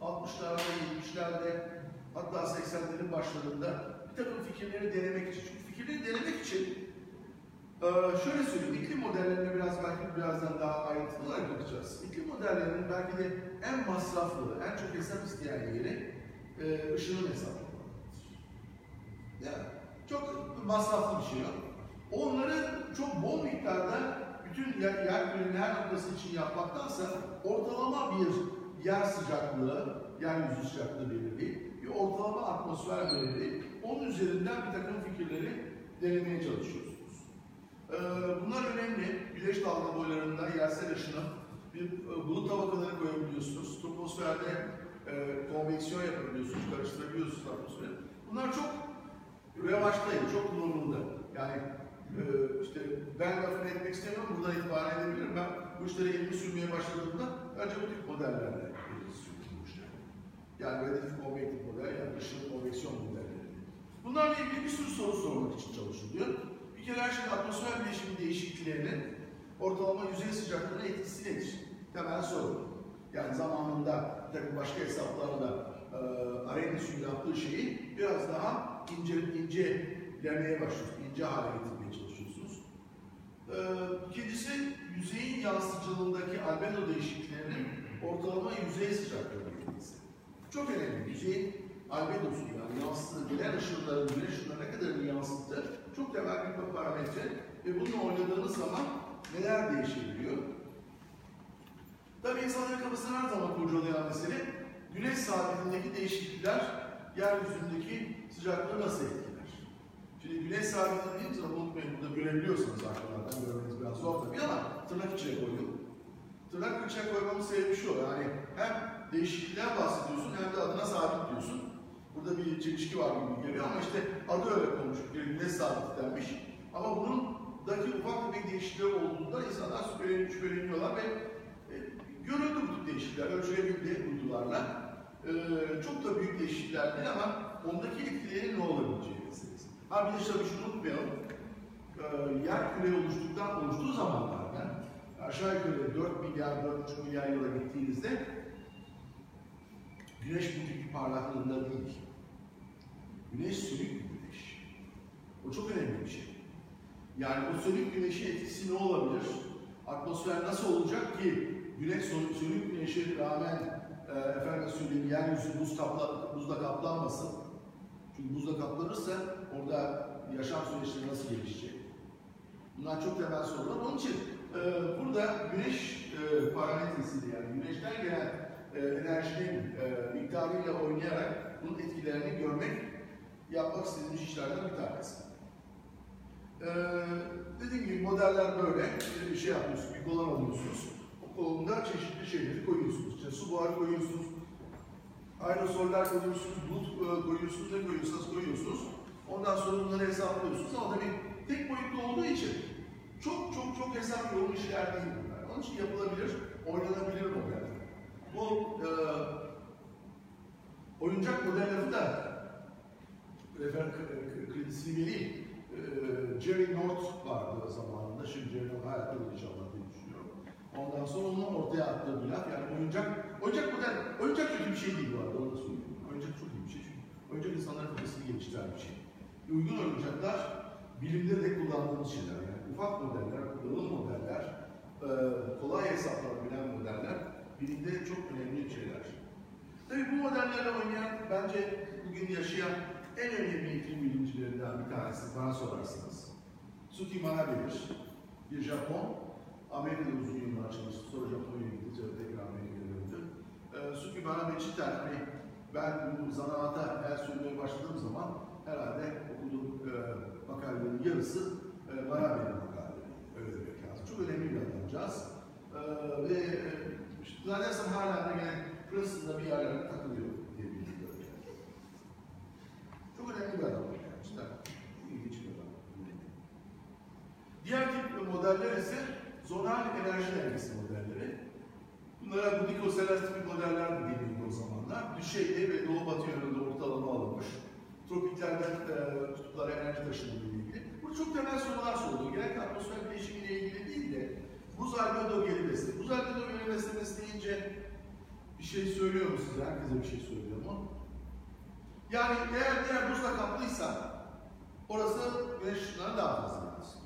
1960'larda, 70'lerde hatta 80'lerin başlarında bir takım fikirleri denemek için. Çünkü fikirleri denemek için e, şöyle söyleyeyim, iklim modellerine biraz belki birazdan daha ayrıntılı olarak bakacağız. İklim modellerinin belki de en masraflı, en çok hesap isteyen yeri e, ışının hesaplamalarıdır. Yani çok masraflı bir şey yok. Onları çok bol miktarda bütün yer, yer kürenin her noktası için yapmaktansa ortalama bir yer sıcaklığı, yeryüzü sıcaklığı belirleyip bir ortalama atmosfer belirleyip onun üzerinden bir takım fikirleri denemeye çalışıyorsunuz. Ee, bunlar önemli. Güneş dalga boylarında yersel ışını bir e, bulut tabakaları koyabiliyorsunuz. Troposferde e, konveksiyon yapabiliyorsunuz, karıştırabiliyorsunuz atmosferi. Bunlar çok revaçtayım, çok kullanıldı. Yani işte ben lafını etmek istemiyorum, buradan itibaren edebilirim. Ben bu işlere elimi sürmeye başladığımda önce bu tip modellerle elimi sürdüm bu işlere. Yani relatif konvektif model, yani ışın konveksiyon modelleri. Bunlarla ilgili bir sürü soru sormak için çalışılıyor. Bir kere her şeyin atmosfer bileşimi değişikliklerinin ortalama yüzey sıcaklığına etkisi nedir? Temel soru. Yani zamanında bir takım başka hesaplarla e, Arrhenius'un yaptığı şeyi biraz daha ince incelemeye başlıyorsunuz, ince hale getirmeye çalışıyorsunuz. E, ikincisi, yüzeyin yansıtıcılığındaki albedo değişikliklerinin ortalama yüzey sıcaklığına etkisi. Çok önemli. Yüzeyin albedosu yani yansıtığı gelen ışınların güneş ışınlarına ne kadarını yansıttı çok temel bir parametre ve bununla oynadığınız zaman neler değişebiliyor? Tabii insanların kafasını her zaman kurcalayan mesele güneş saatindeki değişiklikler yeryüzündeki sıcaklığı nasıl etkiler? Şimdi güneş saatinde dediğim zaman unutmayın burada görebiliyorsanız arkalardan görmeniz biraz zor tabii ama tırnak içine koyun. Tırnak içine koymamın sebebi şu yani hem değişiklikten bahsediyorsun hem de adına sabit diyorsun. Burada bir çelişki var gibi geliyor ama işte adı öyle konmuş, bir güneş sabiti denmiş. Ama bunun daki ufak bir değişiklikler olduğunda insanlar şüpheleniyor, şüpheleniyorlar ve e, görüldü bu değişiklikler, ölçülebildi uydularla. E, çok da büyük değişiklikler değil ama ondaki etkileri ne olabileceği. Ha de tabii şunu unutmayalım, e, yer küre oluştuktan, oluştuğu zamanlarda aşağı yukarı 4 milyar, 4,5 milyar yıla gittiğinizde Güneş bugünkü parlaklığında değil. Güneş sönük bir güneş. O çok önemli bir şey. Yani o sönük güneşin etkisi ne olabilir? Atmosfer nasıl olacak ki güneş sönük güneşe rağmen e, efendim söyleyeyim yeryüzü buz kapla, buzla kaplanmasın. Çünkü buzla kaplanırsa orada yaşam süreçleri nasıl gelişecek? Bunlar çok temel sorular. Onun için e, burada güneş e, parametresiyle yani güneşten gelen e, enerjinin e, miktarıyla oynayarak bunun etkilerini görmek yapmak istediğimiz işlerden bir tanesi. E, dediğim gibi modeller böyle bir şey yapıyorsunuz, bir kolon alıyorsunuz. O kolonda çeşitli şeyleri koyuyorsunuz. İşte su buharı koyuyorsunuz, aerosoller koyuyorsunuz, bulut e, koyuyorsunuz, ne koyuyorsanız koyuyorsunuz. Ondan sonra bunları hesaplıyorsunuz ama tabii tek boyutlu olduğu için çok çok çok hesap yoğun işler değil bunlar. Onun için yapılabilir, oynanabilir modeller. Bu e, oyuncak model lafı da refer kredisini vereyim. E, Jerry North vardı zamanında. Şimdi Jerry North hayatta inşallah diye düşünüyorum. Ondan sonra onun ortaya attığı bir laf. Yani oyuncak Oyuncak model, oyuncak kötü bir şey değil bu arada, onu da söyleyeyim. Oyuncak çok iyi bir şey çünkü oyuncak insanların kafasını geliştiren bir şey. Uygun oyuncaklar bilimde de kullandığımız şeyler. Yani ufak modeller, kullanım modeller, e, kolay hesaplanabilen modeller bilimde çok önemli şeyler. Tabii bu modellerle oynayan, bence bugün yaşayan en önemli iklim bilimcilerinden bir tanesi bana sorarsanız. Suki Manabe'dir. Bir Japon. Amerika'da uzun yıllar çalıştı. Sonra Japonya'ya gitti. Sonra tekrar Amerika'ya döndü. Ee, Suki Manabe cidden hani ben bu zanaata el sürmeye başladığım zaman herhalde okuduğum e, makalelerin yarısı e, Manabe'nin makaleleri. Öyle demek lazım. Çok önemli bir adamcağız. Ee, ve e, işte, zannedersem hala da gene Princeton'da bir yerlerde takılıyor diye biliyorum. Çok önemli bir adam yani. Cidden ilginç bir adam. Diğer tip modeller ise zonal enerji dengesi modelleri. Bunlara bu Nicoselastik modeller de denildi o zamanlar. Düşeyde ve doğu batı yönünde ortalama alınmış. Tropiklerden e, kutuplara enerji taşımaları ile ilgili. Bu çok temel sorular soruldu. Gerek atmosfer değişimiyle ilgili değil de buz albedo geri besleme. Buz albedo geri beslemesi deyince bir şey söylüyor mu size? Herkese bir şey söylüyor mu? Yani eğer diğer buzla kaplıysa orası güneş ışınlarına daha fazla yansıyor.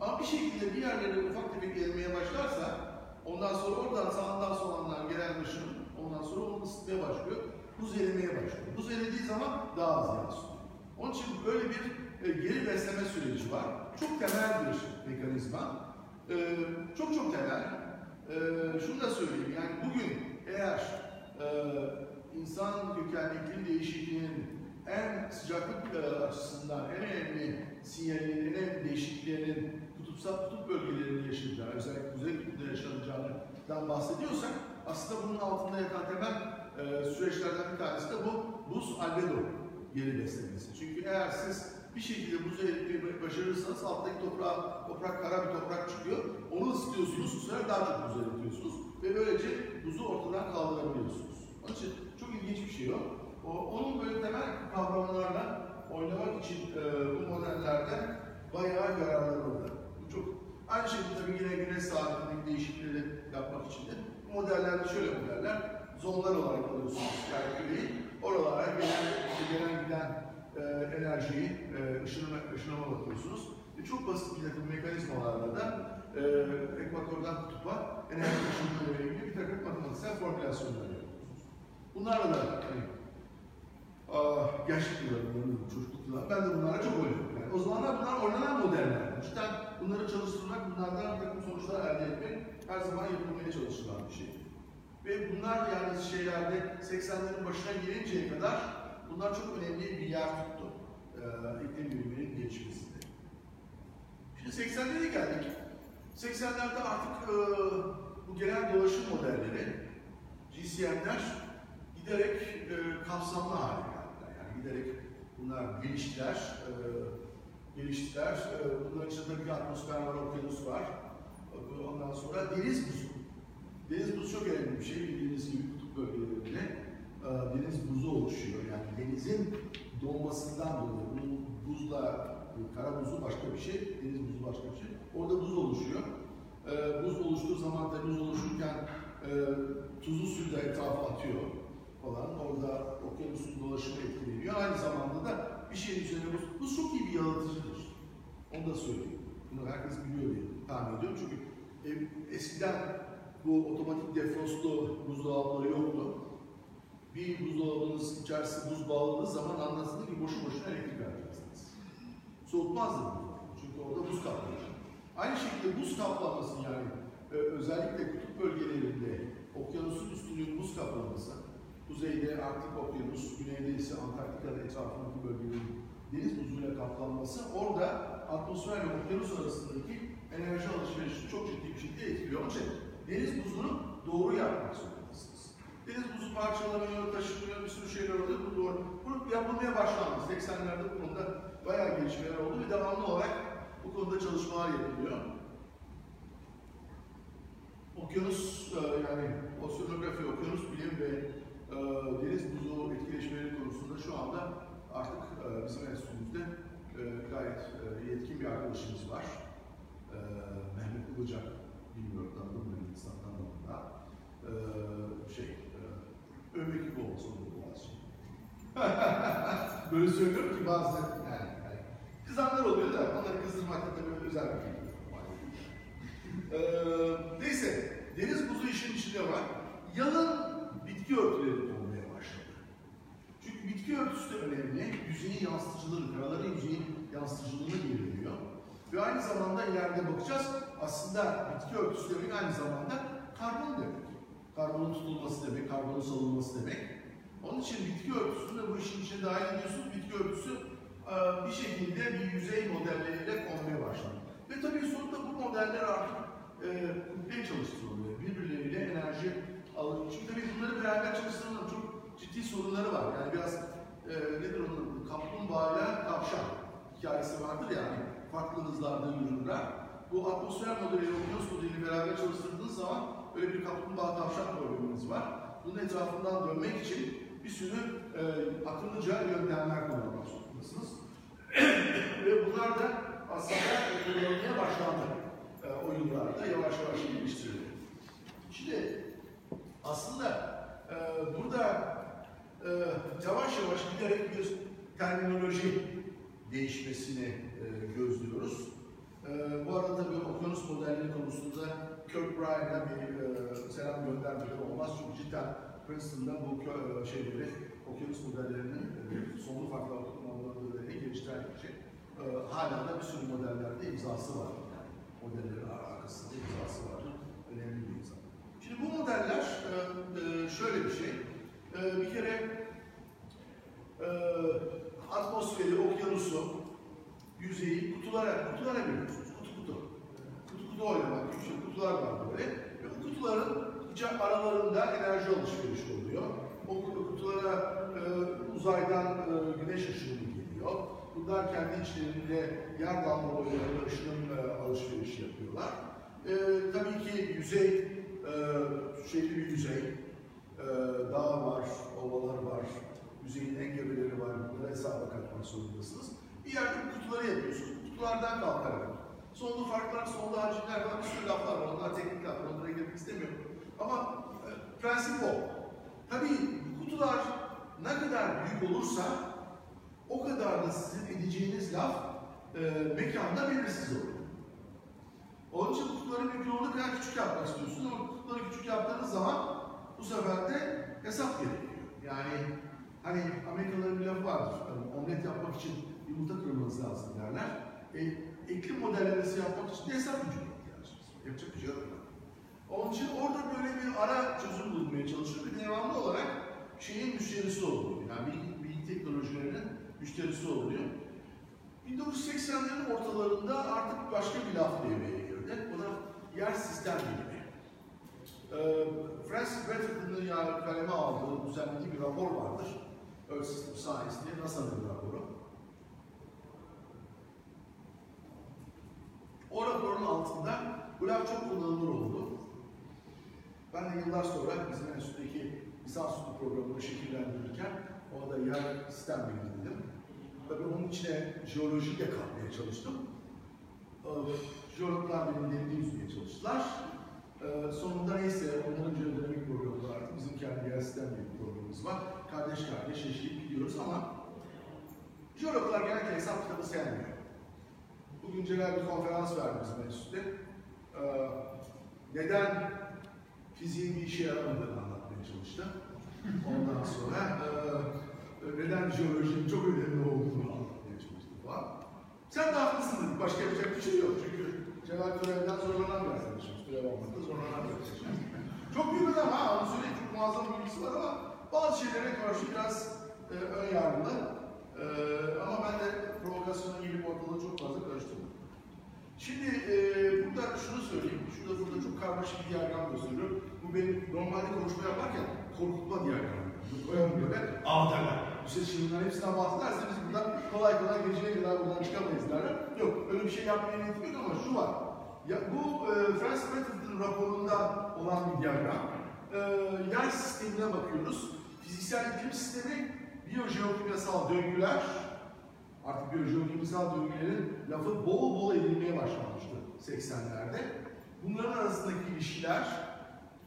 Ama bir şekilde bir yerlere ufak tefek erimeye başlarsa ondan sonra oradan sağından solundan gelen ışın ondan sonra onu ısıtmaya başlıyor. Buz erimeye başlıyor. Buz eridiği zaman daha az yansıyor. Onun için böyle bir e, geri besleme süreci var. Çok temel bir mekanizma. E, çok çok temel. E, şunu da söyleyeyim yani bugün eğer e, insan kökenli iklim değişikliğinin en sıcaklık e, açısından en önemli sinyallerinin, en değişikliklerinin kutupsal kutup bölgelerinde yaşanacağı, özellikle kuzey kutupta yaşanacağından bahsediyorsak aslında bunun altında yatan temel e, süreçlerden bir tanesi de bu buz albedo geri beslemesi. Çünkü eğer siz bir şekilde buzu eritmeyi başarırsanız alttaki toprağa, toprak kara bir toprak çıkıyor. Onu ısıtıyorsunuz, bu sefer daha çok buz eritiyorsunuz ve böylece buzu ortadan kaldırabiliyorsunuz. Onun için çok ilginç bir şey o. o onun böyle temel kavramlarla oynamak için e, bu modellerde bayağı yararları oldu. Bu çok aynı şekilde tabii yine güneş saatindeki değişiklikleri yapmak için de modellerde şöyle modeller zonlar olarak alıyorsunuz yani. Oralara gelen, gelen giden e, enerjiyi e, ışınama, ışınama bakıyorsunuz. E, çok basit bir takım mekanizmalarla da e, ekvatordan kutupa enerji ışınımıyla ilgili bir takım matematiksel formülasyonlar yapıyorsunuz. Bunlarla da hani Aa, gençlik yıllarında, çocukluk ben de bunlara çok oynadım. Yani o zamanlar bunlar oynanan modeller. Cidden bunları çalıştırmak, bunlardan bir takım sonuçlar elde etmek her zaman yapılmaya çalışılan bir şey. Ve bunlar yani şeylerde 80'lerin başına gelinceye kadar bunlar çok önemli bir yer tuttu. Ee, iklim biliminin gelişmesinde. Şimdi 80'lere geldik. 80'lerde artık e, bu gelen dolaşım modelleri, GCM'ler giderek e, kapsamlı hale geldiler. Yani giderek bunlar geliştiler, e, geliştiler. E, bunların içinde ki atmosfer var, okyanus var. E, Ondan sonra deniz buzu. Deniz buzu çok önemli bir şey. Bildiğiniz gibi kutup bölgelerinde e, deniz buzu oluşuyor. Yani denizin donmasından dolayı bunun buzla, kara buzu başka bir şey, deniz buzu başka bir şey. Orada buz oluşuyor. E, buz oluştuğu zaman da buz oluşurken e, tuzlu suyu da etrafa atıyor falan. Orada okyanusun dolaşımı etkileniyor. Aynı zamanda da bir şeyin üzerine buz, buz çok iyi bir yalıtıcıdır. Onu da söyleyeyim. Bunu herkes biliyor diye tahmin ediyorum. Çünkü eskiden bu otomatik defrostlu buzdolapları yoktu. Bir buzdolabınız içerisi buz bağladığınız zaman anlasınız ki boşu boşuna elektrik harcarsınız. Soğutmazdı bu. Çünkü orada buz kaplıyor. Aynı şekilde buz kaplaması yani e, özellikle kutup bölgelerinde okyanusun üstünün buz kaplaması, kuzeyde Arktik Okyanus, güneyde ise Antarktika'da etrafındaki bölgelerin deniz buzuyla kaplanması orada atmosfer ve okyanus arasındaki enerji alışverişini çok ciddi bir şekilde etkiliyor. Onun için deniz buzunu doğru yapmak zorundasınız. Deniz buzu parçalanıyor, taşınıyor, bir sürü şeyler oluyor. Bu doğru. Bu yapılmaya başlandı. 80'lerde bu konuda bayağı gelişmeler oldu ve devamlı olarak bu konuda çalışmalar yapılıyor. Okyanus, e, yani oseanografi, okyanus bilim ve e, deniz buzu etkileşmeleri konusunda şu anda artık e, bizim enstitümüzde gayet yetkin bir arkadaşımız var. Mehmet Ilıcak, bilmiyorum tanıdım mı şey, e, övmek gibi olmasa olur biraz şey. Böyle söylüyorum ki bazı yani, yani kızanlar oluyor da onları kızdırmak da tabii özel bir şey. Ee, neyse, deniz buzu işin içinde var. Yalın bitki örtüleri olmaya başladı. Çünkü bitki örtüsü de önemli. Yüzeyin yansıtıcılığını, karaların yüzeyin yansıtıcılığını belirliyor. Ve aynı zamanda ileride bakacağız, aslında bitki örtüsü demek aynı zamanda karbon demek. Karbonun tutulması demek, karbonun salınması demek. Onun için bitki örtüsünü de bu işin içine dahil ediyorsunuz. Bitki örtüsü e, bir şekilde bir yüzey modelleriyle konmaya başladı. Ve tabii sonunda bu modeller artık e, kuple çalıştırılıyor. Birbirleriyle enerji alıyor. Şimdi tabii bunları beraber çalıştırmanın çok ciddi sorunları var. Yani biraz e, nedir onun? Kaplumbağayla tavşan hikayesi vardır yani. Farklı hızlarda yürürler. Bu atmosfer modeliyle okyanus modeliyle beraber çalıştırdığınız zaman öyle bir kaplumbağa tavşan probleminiz var. Bunun etrafından dönmek için bir sürü e, akıllıca yöntemler kullanmak zorundasınız. Ve bunlar da aslında kullanılmaya başlandı. E, o yıllarda yavaş yavaş geliştirildi. Şimdi aslında e, burada e, yavaş yavaş giderek bir terminoloji değişmesini e, gözlüyoruz. E, bu arada tabii okyanus modelleri konusunda Kirkbride'a bir e, selam göndermeleri olmaz. Çünkü cidden Princeton'da bu kö- e, şeyleri, okyanus modellerinin e, sonlu farklı modellerini geliştiren kişi. E, hala da bir sürü modellerde imzası var. Yani modellerin arkasında imzası var. Önemli bir imza. Şimdi bu modeller e, e, şöyle bir şey. E, bir kere e, atmosferi, okyanusu, yüzeyi kutulara, kutulara bölüyorsunuz. Kutu oynamak, küçük kutular var böyle. Ve bu kutuların aralarında enerji alışverişi oluyor. O kutu- kutulara e, uzaydan e, güneş ışını geliyor. Bunlar kendi içlerinde yer dalgalarıyla ışının e, alışverişi yapıyorlar. E, tabii ki yüzey, e, şeyli bir yüzey. E, dağ var, ovalar var, yüzeyin engebeleri var. Bunlara hesaba katmak zorundasınız. Bir yerde kutuları yapıyorsunuz. Kutulardan kalkarak. Sonlu farklar, sonlu hacimler falan bir sürü laflar var. Onlar teknik laflar, onlara girmek istemiyorum. Ama e, prensip o. Tabii bu kutular ne kadar büyük olursa o kadar da sizin edeceğiniz laf e, mekanda belirsiz olur. Onun için kutuları mümkün olduğu kadar küçük yapmak istiyorsunuz ama kutuları küçük yaptığınız zaman bu sefer de hesap gerekiyor. Yani hani Amerikalıların bir lafı vardır. Hani omlet yapmak için yumurta kırmanız lazım derler. E, iklim modellemesi yapmak için de hesap gücüne ihtiyacınız var. Yapacak bir şey yok. Onun için orada böyle bir ara çözüm bulmaya çalışıyor. Bir devamlı olarak şeyin müşterisi oluyor. Yani bilgi, bilgi teknolojilerinin müşterisi oluyor. 1980'lerin ortalarında artık başka bir laf devreye girdi. Bu da yer sistem bilimi. Ee, Francis Bradford'un ya kaleme aldığı, düzenlediği bir rapor vardır. Earth System Science diye NASA'nın raporu. O raporun altında bu laf çok kullanılır oldu. Ben de yıllar sonra bizim enstitüdeki lisansüstü programını şekillendirirken orada yer sistem dedim. Tabii onun içine jeoloji de katmaya çalıştım. Ee, Jeologlar benim derimi yüzmeye çalıştılar. Ee, sonunda neyse onların jeodinamik programı vardı. Bizim kendi yer sistem bilimi programımız var. Kardeş kardeş eşleyip gidiyoruz ama jeologlar genellikle hesap kitabı sevmiyor. Bugün Celal bir konferans verdi bizim enstitüde. Ee, neden fiziğin bir işe yaramadığını anlatmaya çalıştı. Ondan sonra e, neden jeolojinin çok önemli olduğunu anlatmaya çalıştı falan. Sen de haklısın dedik. Başka yapacak bir şey yok. Çünkü Celal Törev'den zorlanan bir arkadaşımız. Törev olmakta zorlanan bir. Çok büyük adam ha, onu söyleyeyim. Çok muazzam bilgisi var ama bazı şeylere karşı biraz e, ön yargılı. E, ama ben de provokasyona gelip ortalığı çok fazla karıştırmıyorum. Şimdi e, burada şunu söyleyeyim, şurada burada çok karmaşık bir diyagram gösteriyorum. Bu benim normalde konuşma yaparken korkutma diyagramı. Koyalım böyle, avdarlar. Bu ses şirinlerin hepsinden bahsederse biz buradan kolay kolay geceye kadar buradan çıkamayız derler. Yok, öyle bir şey yapmaya niyetim yok ama şu var. Ya, bu e, Francis Bradford'un raporunda olan bir diyagram. E, yer sistemine bakıyoruz. Fiziksel iklim sistemi, biyojeokimyasal döngüler, Artık biyojeokimyasal döngülerin lafı bol bol edilmeye başlamıştı 80'lerde. Bunların arasındaki ilişkiler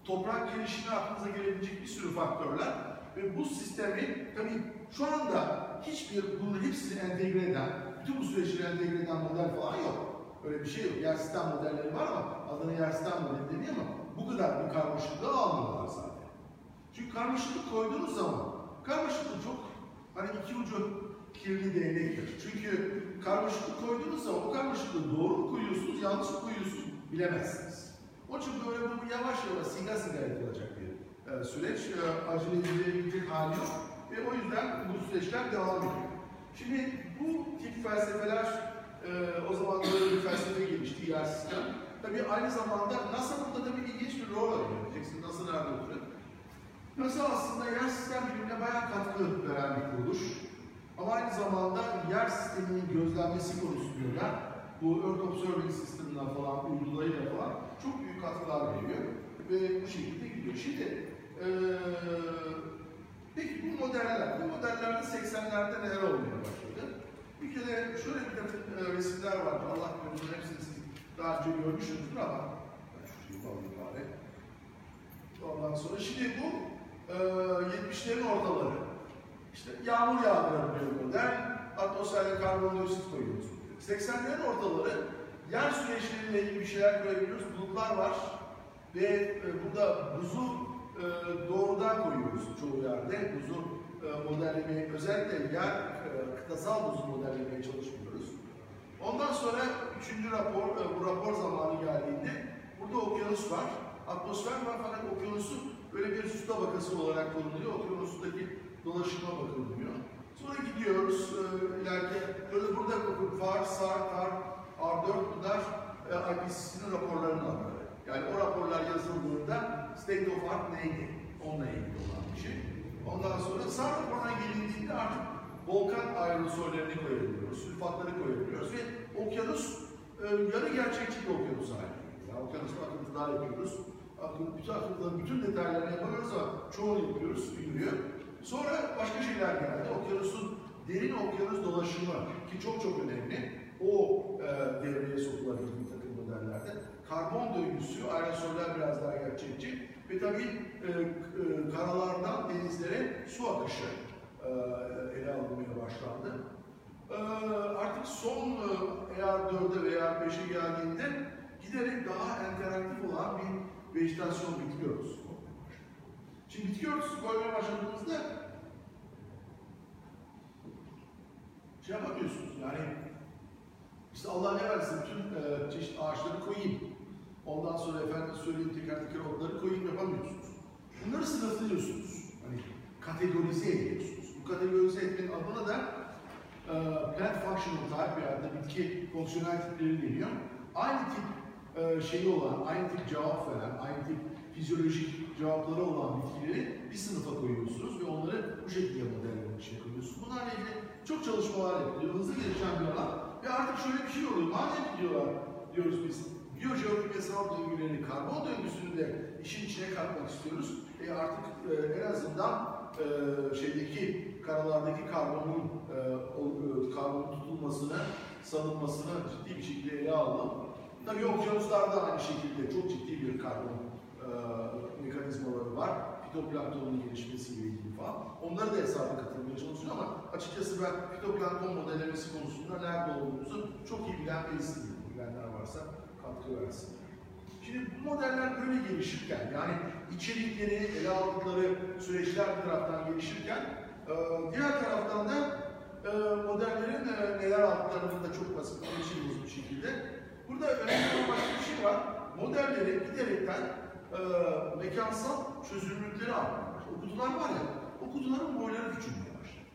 toprak gelişimi aklınıza gelebilecek bir sürü faktörler ve bu sistemi tabii şu anda hiçbir bunun hepsini entegre eden, bütün bu süreçleri entegre eden model falan yok. Öyle bir şey yok. Yer sistem modelleri var ama adını yer sistem modeli deniyor ama bu kadar bir karmaşıklığı almıyorlar zaten. Çünkü karmaşıklık koyduğunuz zaman, karmaşıklık çok hani iki ucu kirli değnektir. Çünkü karmaşıklık koyduğunuz zaman o karmaşıklığı doğru mu koyuyorsunuz, yanlış mı koyuyorsunuz bilemezsiniz. Onun için böyle bu yavaş yavaş singa singa yapılacak bir e, süreç. E, acele edilebilecek hali yok. Ve o yüzden bu süreçler devam ediyor. Şimdi bu tip felsefeler e, o zaman böyle bir felsefe gelişti, yer sistem. Tabii aynı zamanda NASA burada tabii ilginç bir rol oynuyor. Diyeceksin NASA nerede oturuyor? NASA aslında yer sistem bilimine bayağı katkı veren bir kuruluş. Ama aynı zamanda yer sisteminin gözlenmesi konusunda bu Earth Observing System'dan falan, uydularıyla falan çok büyük katkılar veriyor. Ve bu şekilde gidiyor. Şimdi eee peki bu modeller, bu modellerde 80'lerde neler olmaya başladı? Bir kere şöyle bir takım resimler var. Allah korusun hepsini siz daha önce görmüşsünüzdür ama ben şu şeyi alayım bari. Ondan sonra şimdi bu e, 70'lerin ortaları. İşte yağmur yağdırabiliyor model, atmosferde karbondioksit koyuyoruz. 80'lerin ortaları yer süreçleriyle ilgili bir şeyler görebiliyoruz. Bulutlar var ve e, burada buzu e, doğrudan koyuyoruz çoğu yerde. Buzu e, modellemeye, özellikle yer e, kıtasal buzu modellemeye çalışmıyoruz. Ondan sonra üçüncü rapor, e, bu rapor zamanı geldiğinde burada okyanus var, atmosfer var fakat okyanusu böyle bir su tabakası olarak konuluyor. Okyanustaki dolaşıma bakılmıyor. Sonra gidiyoruz e, ileride, böyle burada FAR, SAR, TAR, R4 bunlar e, IPCC'nin raporlarının adları. Yani o raporlar yazıldığında State of Art neydi? Onunla ilgili olan bir şey. Ondan sonra SAR raporuna gelindiğinde artık volkan aerosollerini koyabiliyoruz, sülfatları koyabiliyoruz ve okyanus e, yarı gerçekçi bir okyanus haline. Yani okyanusta akıntılar yapıyoruz. Akın, bütün akıntıların bütün detaylarını yapamıyoruz ama çoğunu yapıyoruz, yürüyor. Sonra başka şeyler geldi. Okyanusun derin okyanus dolaşımı ki çok çok önemli. O e, devreye sokulabilir bir takım modellerde. Karbon döngüsü, aerosoller biraz daha gerçekçi ve tabii e, e, karalardan denizlere su akışı e, ele alınmaya başlandı. E, artık son e, eğer 4'e veya 5'e geldiğinde giderek daha interaktif olan bir vejetasyon bitki örtüsü koymaya başladı. Şimdi bitki örtüsü koymaya başladığımızda şey yapamıyorsunuz yani işte Allah ne versin bütün e, çeşit ağaçları koyayım. Ondan sonra efendim söyleyeyim teker teker otları koyayım yapamıyorsunuz. Bunları sınıflıyorsunuz. Hani kategorize ediyorsunuz. Bu kategorize etmenin adına da e, plant functional type yani bitki fonksiyonel tipleri geliyor. Aynı tip e, şeyi olan, aynı tip cevap veren, aynı tip fizyolojik cevapları olan bitkileri bir sınıfa koyuyorsunuz ve onları bu şekilde modellerin içine koyuyorsunuz. Bunlarla ilgili çok çalışmalar yapılıyor. Hızlı gelişen bir alan ve artık şöyle bir şey oluyor. Madem diyorlar, diyoruz biz, biyojeokimyasal döngüleri, karbon döngüsünü de işin içine katmak istiyoruz. E artık e, en azından e, şeydeki karalardaki karbonun e, e, karbonun tutulmasını, salınmasını ciddi bir şekilde ele alalım. Tabii okyanuslarda aynı şekilde çok ciddi bir karbon e, mekanizmaları var. Fitoplanktonun gelişmesiyle ilgili falan. Onları da hesaba katılmaya çalışıyor ama açıkçası ben fitoplankton modellemesi konusunda nerede olduğumuzu çok iyi bilen birisi değilim. Bilenler varsa katkı versin. Şimdi bu modeller böyle gelişirken, yani içerikleri, ele aldıkları süreçler bir taraftan gelişirken, e, diğer taraftan da e, modellerin e, neler aldıklarını da çok basit anlaşılmış bir şekilde. Burada önemli olan bir şey var. Modelleri giderekten e, mekansal çözünürlükleri başladı. O kutular var ya, o kutuların boyları küçülmeye başladı.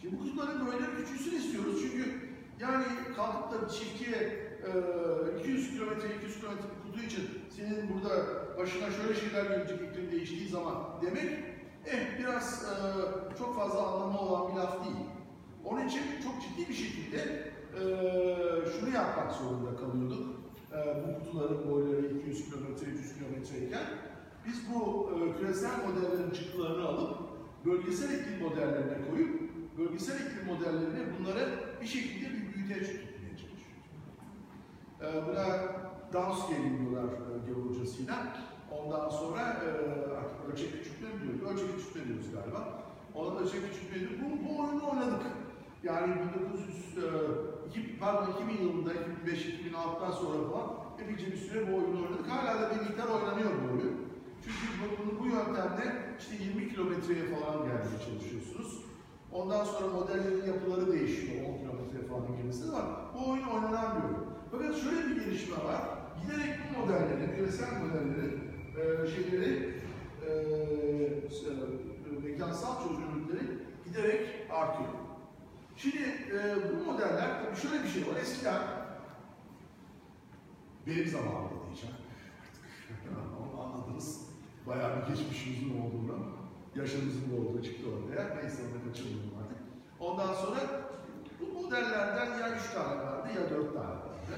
Şimdi bu kutuların boyları küçülsün istiyoruz çünkü yani kalkıp da çiftçiye e, 200 kilometre, 200 kilometre kutu için senin burada başına şöyle şeyler gelecek iklim değiştiği zaman demek eh biraz e, çok fazla anlamı olan bir laf değil. Onun için çok ciddi bir şekilde e, şunu yapmak zorunda kalıyorduk. E, bu kutuların boyları 200 kilometre, 300 kilometreyken biz bu e, küresel modellerin çıktılarını alıp bölgesel iklim modellerine koyup bölgesel iklim modellerine bunları bir şekilde bir büyüteç tutmaya çalışıyoruz. E, buna downscaling diyorlar e, hocasıyla. Ondan sonra e, artık ölçek küçültme mi diyoruz? Ölçek küçültme diyoruz galiba. Ona ölçek küçültme diyoruz. Bu, bu oyunu oynadık. Yani 1900, e, iki- pardon 2000 yılında, 2005-2006'dan sonra falan epeyce bir süre bu oyunu oynadık. Hala da bir oynanıyor bu oyun. Çünkü bu, bunu, bu yöntemle işte 20 kilometreye falan gelmeye çalışıyorsunuz. Ondan sonra modellerin yapıları değişiyor. 10 kilometre falan gelirse var. Bu oyun oynanan bir oyun. Fakat şöyle bir gelişme var. Giderek bu modellerin, küresel modellerin e, şeyleri, e, e, mekansal çözünürlükleri giderek artıyor. Şimdi e, bu modeller, şöyle bir şey var. Eskiden benim zamanımda diyeceğim. Onu anladınız. Bayağı bir geçmişimizin olduğunu, yaşımızın da olduğu çıktı ortaya. Neyse onu kaçırmıyorum artık. Ondan sonra bu modellerden ya üç tane vardı ya dört tane vardı.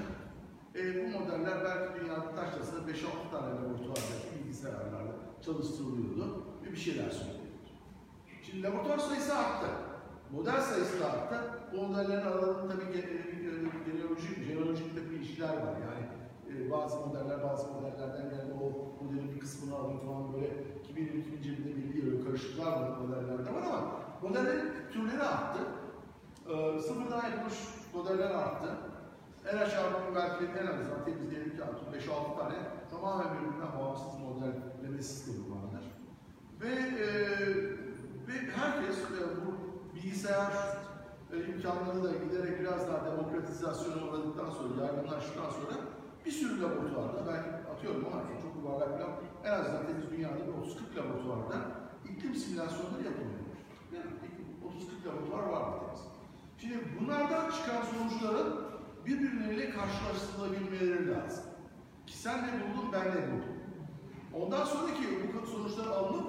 E, bu modeller belki dünyada taşlasa 5-6 tane laboratuvardaki bilgisayarlarla çalıştırılıyordu ve bir şeyler söylüyordu. Şimdi laboratuvar sayısı arttı. Model sayısı da arttı. Bu modellerin aralarında tabii ge- ge- genealojik, jeolojik tabii ilişkiler var. Yani e, bazı modeller bazı modellerden yani o modelin bir kısmını alıyor falan böyle 2000 2000 cebinde bilgi yarıyor. Karışıklar var modellerde var ama modellerin türleri arttı. Ee, sıfırdan yapılmış modeller arttı. En aşağı bakın belki en azından temizleyelim ki artık 5-6 tane tamamen birbirinden bağımsız modelleme sistemi vardır. Ve, e, ve herkes e, bu bilgisayar e, imkanları da giderek biraz daha demokratizasyona uğradıktan sonra, yaygınlaştıktan sonra bir sürü laboratuvarda, ben atıyorum ama çok yuvarlak falan, en azından temiz dünyada bir 30-40 laboratuvarda iklim simülasyonları yapılıyor. Yani 30-40 laboratuvar var mı temiz? Şimdi bunlardan çıkan sonuçların birbirleriyle karşılaştırılabilmeleri lazım. Ki sen ne buldun, ben ne buldum. Ondan sonraki bu sonuçlar alınıp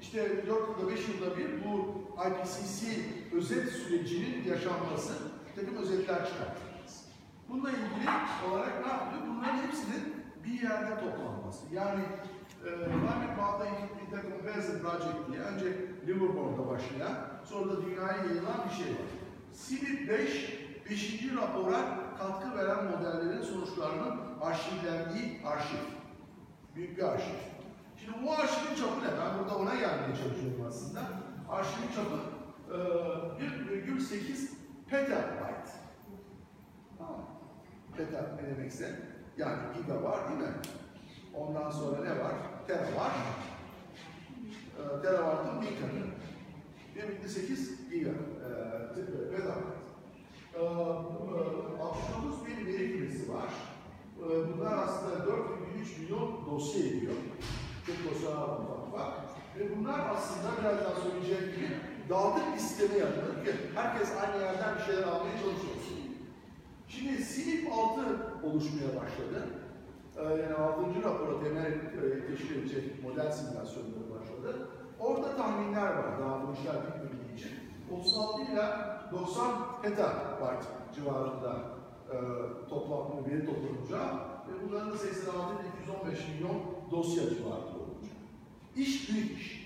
işte 4 yılda 5 yılda bir bu IPCC özet sürecinin yaşanması bir takım özetler çıkartacağız. Bununla ilgili olarak ne yapılıyor? Bunların hepsinin bir yerde toplanması. Yani e, Climate Mountain Intercomparison Project diye önce Liverpool'da başlayan sonra da dünyaya yayılan bir şey var. CIBIP 5, 5. rapora katkı veren modellerin sonuçlarının arşivlendiği arşiv. Büyük bir arşiv. Şimdi bu arşivin çapı ne? Ben burada ona gelmeye çalışıyorum aslında. Arşivin çapı 1,8 petabyte. Tamam. Peta ne demekse yani giga var değil mi? Ondan sonra ne var? Tera var. E, terawattın bir katı. 1,8 giga e, petabyte. E, e, 69 bin veri kümesi var. E, bunlar aslında 4,3 milyon dosya ediyor. Çok dosya var. Ve bunlar aslında birazdan söyleyeceğim gibi dağıtık bir sisteme yapılır ki herkes aynı yerden bir şeyler almaya çalışıyor. Şimdi SINIP 6 oluşmaya başladı. Ee, yani 6. rapora temel e, teşkil edecek model simülasyonları başladı. Orada tahminler var daha bu işler bitmediği için. 36 ile 90 petabyte civarında e, toplam veri toplanacağı ve bunların da sayısı 215 milyon dosya civarında olacak. İş büyük iş.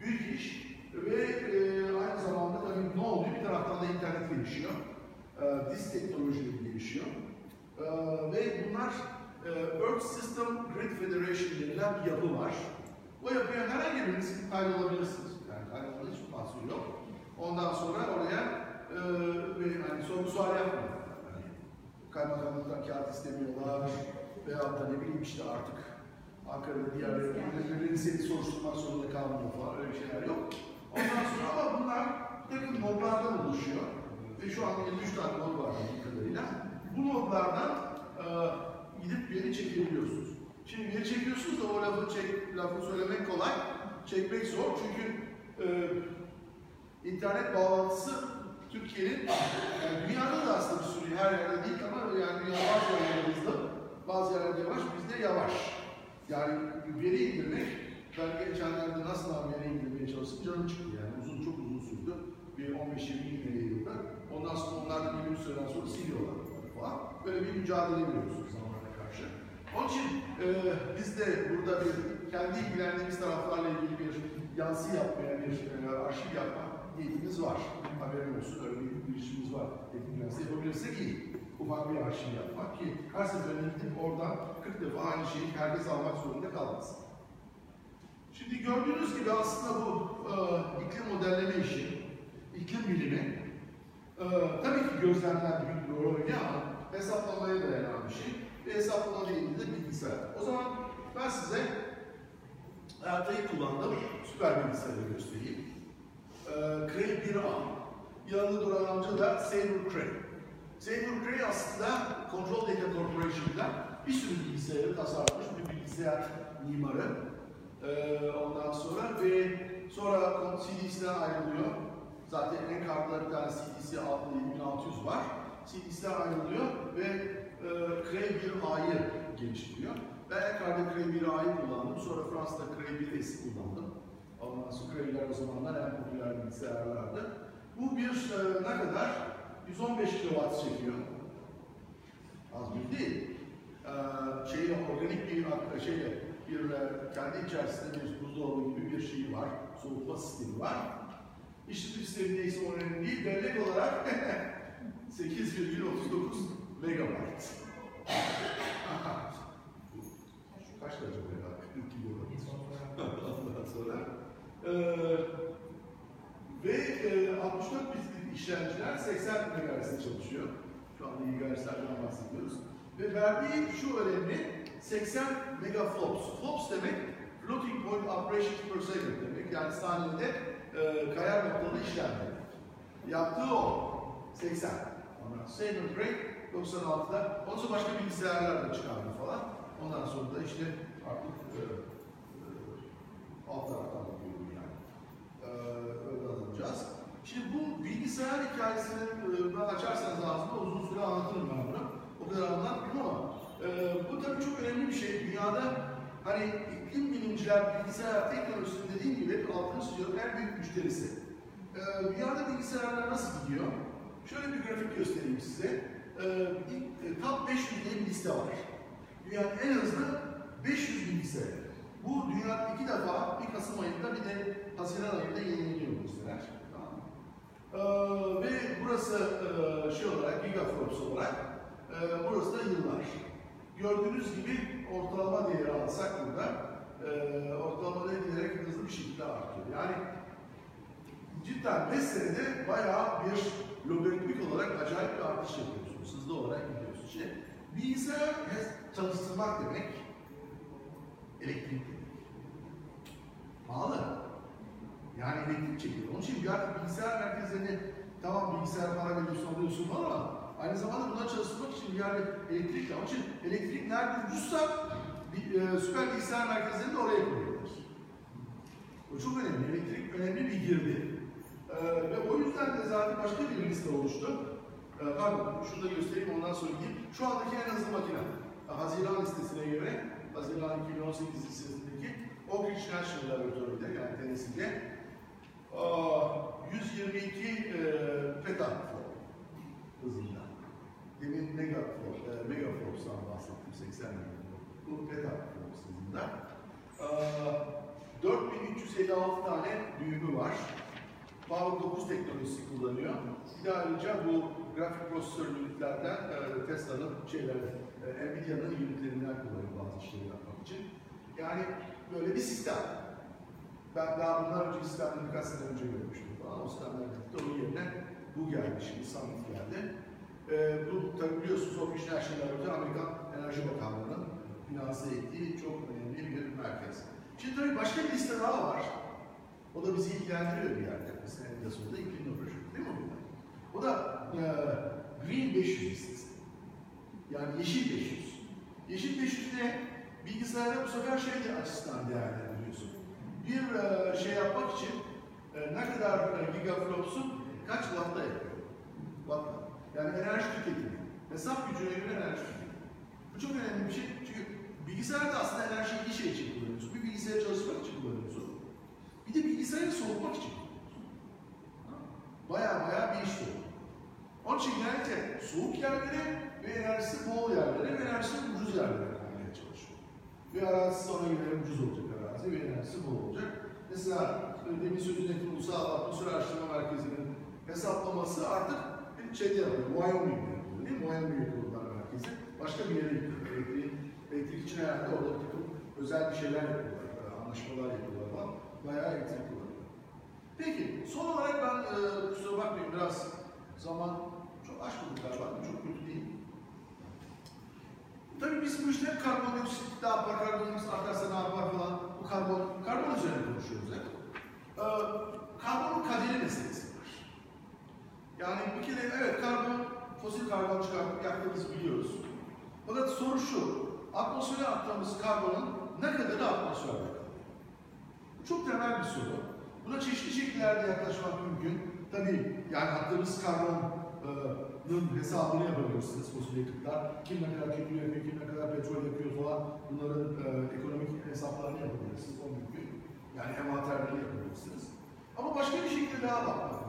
Büyük iş ve e, aynı zamanda tabii ne oluyor? Bir taraftan da internet gelişiyor. E, disk teknolojileri gelişiyor. E, ve bunlar e, Earth System Grid Federation denilen bir yapı var. O yapıya herhangi biriniz kaydolabilirsiniz. Yani kaydolmanın hiçbir mahsuru yok. Ondan sonra oraya e, ve hani sorgu sual yapmayın. Yani, kaymakamlıktan kağıt istemiyorlar veyahut da ne bileyim işte artık Ankara'da diğer yerleri seni soruşturmak zorunda kalmıyor falan öyle şeyler yok. Ondan sonra ama bunlar bir takım nodlardan oluşuyor. Ve şu an 53 tane nod var kadarıyla. Bu nodlardan e, gidip veri çekebiliyorsunuz. Şimdi veri çekiyorsunuz da o lafı, çek, lafı söylemek kolay, çekmek zor çünkü e, internet bağlantısı Türkiye'nin, yani dünyada da aslında bir sürü her yerde değil ama yani dünya bazı yerlerde hızlı, bazı yerlerde yavaş, bizde yavaş. Yani veri indirmek, ben geçenlerde nasıl veri indirmeye çalıştım, canım çıktı yani uzun çok uzun sürdü. Bir 15-20 veri yılda. Ondan sonra onlar da bir süreden sonra siliyorlar falan. Böyle bir mücadele veriyoruz zamana karşı. Onun için e, biz de burada bir kendi ilgilendiğimiz taraflarla ilgili bir yansı yapmaya, bir e, arşiv yapma niyetimiz var. Haberin olsun, öyle bir girişimimiz var. Etkilense yapabilirsek iyi. ufak bir arşiv yapmak ki her seferinde gidip oradan 40 defa aynı şeyi herkes almak zorunda kalmasın. Şimdi gördüğünüz gibi aslında bu e, iklim modelleme işi, iklim bilimi e, tabii ki gözlemler büyük bir rol oynuyor ama hesaplamaya dayanan bir şey ve hesaplama değil de bilgisayar. O zaman ben size hayattayı kullandığım süper bilgisayarı göstereyim. E, Cray 1A. Yanında duran amca da Sabre Cray. Sabre Cray aslında Control Data Corporation'da bir sürü bilgisayarı tasarlamış bir bilgisayar mimarı. Ee, ondan sonra ve sonra CD'sinden ayrılıyor. Zaten en kartlarda bir tane CD'si 7600 var. CD'sinden ayrılıyor ve e, Cray 1A'yı geliştiriyor. Ben Encar'da Cray 1A'yı kullandım. Sonra Fransa'da Cray 1S'i kullandım. Ondan sonra Cray'ler o zamanlar en popüler bilgisayarlardı. Bu bir e, ne kadar? 115 kW çekiyor. Az bir değil. Ee, şeyi organik bir şeyle bir kendi içerisinde bir buzdolabı gibi bir şey var. Soğutma sistemi var. İşletim sistemi neyse o önemli değil. Bellek olarak 8,39 megabayt. Kaç derece acaba? 40 kilowatt. Ondan sonra. Ee, ve e, 64 bitlik işlemciler 80 MHz'de çalışıyor. Şu anda GHz'lerden bahsediyoruz. Ve verdiği şu önemli 80 megaflops. Flops demek floating point operations per second demek. Yani saniyede e, kayar noktalı işlem demek. Yaptığı o 80. Ondan sonra Sabre Break 96'da. Ondan sonra başka bilgisayarlar da çıkardı falan. Ondan sonra da işte artık e, e, alt taraftan bakıyorum yani. Ee, öyle alacağız. Şimdi bu bilgisayar hikayesini e, açarsanız ağzımda uzun süre anlatırım ben bunu. O kadar anlatmayayım ama e, bu tabii çok önemli bir şey. Dünyada hani iklim bilimciler bilgisayar teknolojisinin dediğim gibi hep altını çiziyorum en büyük müşterisi. E, dünyada bilgisayarlar nasıl gidiyor? Şöyle bir grafik göstereyim size. E, ilk, e, top 500 diye bir liste var. Dünyanın en hızlı 500 bilgisayar. Bu dünya iki defa, bir Kasım ayında bir de Haziran ayında yenileniyor bu listeler. Ee, ve burası e, şey olarak, gigaflops olarak, e, burası da yıllar. Gördüğünüz gibi ortalama değeri alsak burada, e, ortalama değeri giderek hızlı bir şekilde artıyor. Yani cidden 5 senede bayağı bir logaritmik olarak acayip bir artış yapıyorsunuz. Hızlı olarak gidiyorsunuz. İşte bilgisayar çalıştırmak demek, elektrik demek. Pahalı. Yani elektrik çekiyor. Onun için bir artık bilgisayar merkezlerine tamam bilgisayar para veriyorsun alıyorsun ama aynı zamanda bunları çalıştırmak için yani elektrik de. Onun için elektrik nerede ucuzsa bir, e, süper bilgisayar merkezlerini de oraya koyuyorlar. O çok önemli. Elektrik önemli bir girdi. Ee, ve o yüzden de zaten başka bir liste oluştu. Ee, pardon, şunu da göstereyim ondan sonra gideyim. Şu andaki en hızlı makine. Ee, Haziran listesine göre, Haziran 2018 listesindeki Oak Ridge National Laboratory'de yani Tennessee'de aa, 122 e, petaflop hızında. Demin megaflop, e, megaflops'tan bahsettim 80 megaflop. Bu petaflop hızında. Aa, 4356 tane düğümü var. Power 9 teknolojisi kullanıyor. Bir de ayrıca bu grafik prosesör ünitlerden e, Tesla'nın şeyleri, e, Nvidia'nın ünitlerinden kullanıyor bazı işleri yapmak için. Yani böyle bir sistem. Ben daha bundan önce sistemde birkaç sene önce görmüştüm falan. O sistemler bitti. Onun yerine bu geldi şimdi, Summit geldi. E, bu tabii biliyorsunuz o National Laboratory Amerikan Enerji Bakanlığı'nın finanse ettiği çok önemli bir merkez. Şimdi tabii başka bir liste daha var. O da bizi ilgilendiriyor bir yerde. Mesela en sonunda iklim projesi değil mi bu? O da e, Green 500 listesi. Yani yeşil 500. Yeşil 500 ne? Bilgisayarda bu sefer şey açısından değerlendiriyorsun. Bir e, şey yapmak için e, ne kadar e, gigaflops'un kaç wattta yapıyor? Watt'ta. Yani enerji tüketimi. Hesap gücüne göre enerji tüketimi. Bu çok önemli bir şey. Çünkü bilgisayarda aslında enerjiyi iki şey için kullanıyorsun. Bir bilgisayarı çalışmak için kullanıyorsun. Bir de bilgisayarı soğutmak için. Baya baya bir iş bu. Onun için genellikle soğuk yerlere ve enerjisi bol yerlere ve enerjisi ucuz yerlere koymaya çalışıyor. Ve arazisi ona göre ucuz olacak arazi ve enerjisi bol olacak. Mesela e, demin ettiğim Ulusal Atmosfer Araştırma Merkezi'nin hesaplaması artık şeyde yapıyor, Wyoming'de yapıyor. modeli, Miami Yıkılıklar Merkezi. Başka bir yere yıkılıyor. Elektrik, elektrik için herhalde orada takım özel bir şeyler yapıyorlar, anlaşmalar yapıyorlar falan. Bayağı elektrik kullanıyor. Peki, son olarak ben, e, kusura bakmayın biraz zaman çok aşmadık galiba, çok kötü değil. Tabii biz bu işte karbondioksit ne yapar, karbondioksit artarsa ne yapar falan, bu karbon, karbon üzerine konuşuyoruz hep. Ee, karbonun kaderi meselesi. Yani bir kere evet karbon, fosil karbon çıkartıp yaktığımızı biliyoruz. Fakat soru şu, atmosfere attığımız karbonun ne kadarı atmosferde kalıyor? Çok temel bir soru. Buna çeşitli şekillerde yaklaşmak mümkün. Tabii yani attığımız karbonun hesabını yapabilirsiniz fosil yakıtlar. Kim ne kadar kömür yakıyor, kim ne kadar petrol yakıyor falan bunların e, ekonomik hesaplarını yapabilirsiniz. O mümkün. Yani envanterlerini yapabilirsiniz. Ama başka bir şekilde daha bakmak.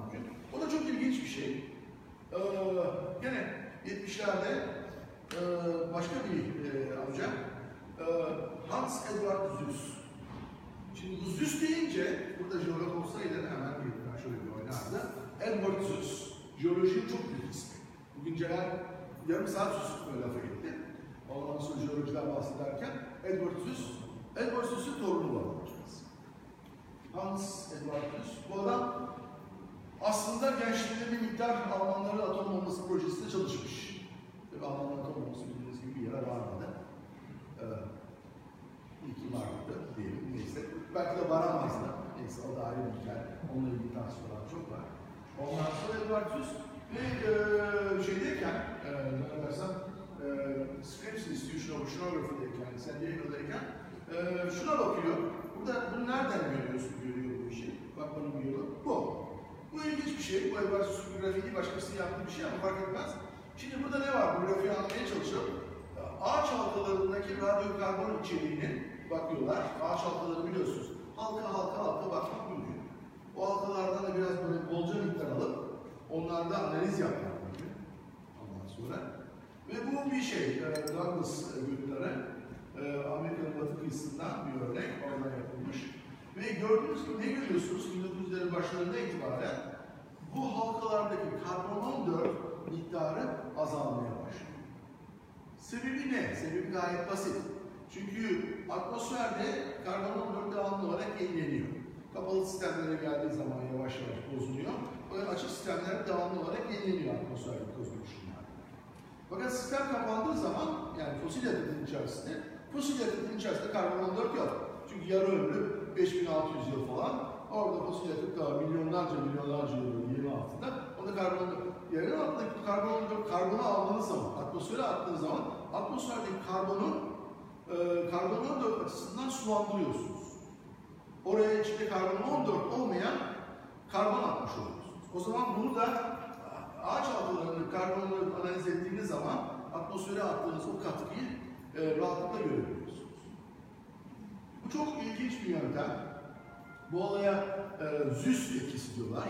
O da çok ilginç bir şey. Ee, gene 70'lerde e, başka bir e, amca e, Hans Edward Süss. Şimdi bu Süss deyince burada jeolog olsaydı hemen bir şöyle bir oynardı. Edward Süss. Jeolojinin çok büyük ismi. Bugün Celal yarım saat Süss'ün böyle lafa gitti. Ondan sonra jeolojiden bahsederken Edward Süss, Edward Süss'ün torunu var. Hans Edward Süss. Bu adam aslında gençliğinde bir miktar Almanların atom bombası projesinde çalışmış. Tabii Almanların atom bombası bildiğiniz gibi bir yere varmadı. Ee, iyi ki diyelim, neyse. Belki de varamazdı. Neyse o da ayrı bir hikaye. Onunla ilgili tartışmalar çok var. Ondan sonra Edward Süss ve e, şeydeyken, e, ne dersem, e, Scripps Institution of Oceanography'deyken, San Diego'dayken e, şuna bakıyor. Burada bunu nereden görüyorsun, görüyor bu işi? Bakmanın bir yolu bu. Bu ilginç bir şey. Bu Süss'ün bir grafiği başkasının yaptığı bir şey ama fark etmez. Şimdi burada ne var? Bu grafiği anlamaya çalışalım. Ağaç halkalarındaki radyokarbon içeriğini bakıyorlar. Ağaç halkaları biliyorsunuz. Halka halka halka bakmak mümkün. O halkalardan da biraz böyle bolca miktar alıp onlarda analiz yapmak mümkün. Ondan sonra. Ve bu bir şey, e, Douglas gökleri, e, Amerika'nın batı kıyısından bir örnek, oradan yapılmış. Ve gördüğünüz gibi ne görüyorsunuz 1900'lerin başlarında itibaren bu halkalardaki karbon 14 miktarı azalmaya başlıyor. Sebebi ne? Sebebi gayet basit. Çünkü atmosferde karbon 14 devamlı olarak yenileniyor. Kapalı sistemlere geldiği zaman yavaş yavaş bozuluyor. Böyle açık sistemler devamlı olarak yenileniyor atmosferdeki ışınlar. Fakat sistem kapandığı zaman, yani fosil yakıtın içerisinde, fosil yakıtın içerisinde karbon 14 yok. Çünkü yarı ömrü 5600 yıl falan. Orada fosil yakıt da milyonlarca milyonlarca yıl yerin altında. Onda karbon yerin altındaki karbon karbonu aldığınız zaman, atmosfere attığınız zaman atmosferdeki karbonu e, karbon 14 açısından sulandırıyorsunuz. Oraya içinde karbon 14 olmayan karbon atmış oluyorsunuz. O zaman bunu da ağaç halkalarının karbonları analiz ettiğiniz zaman atmosfere attığınız o katkıyı e, rahatlıkla görebiliyorsunuz. Bu çok ilginç bir yöntem. Bu olaya e, ZÜS etkisi diyorlar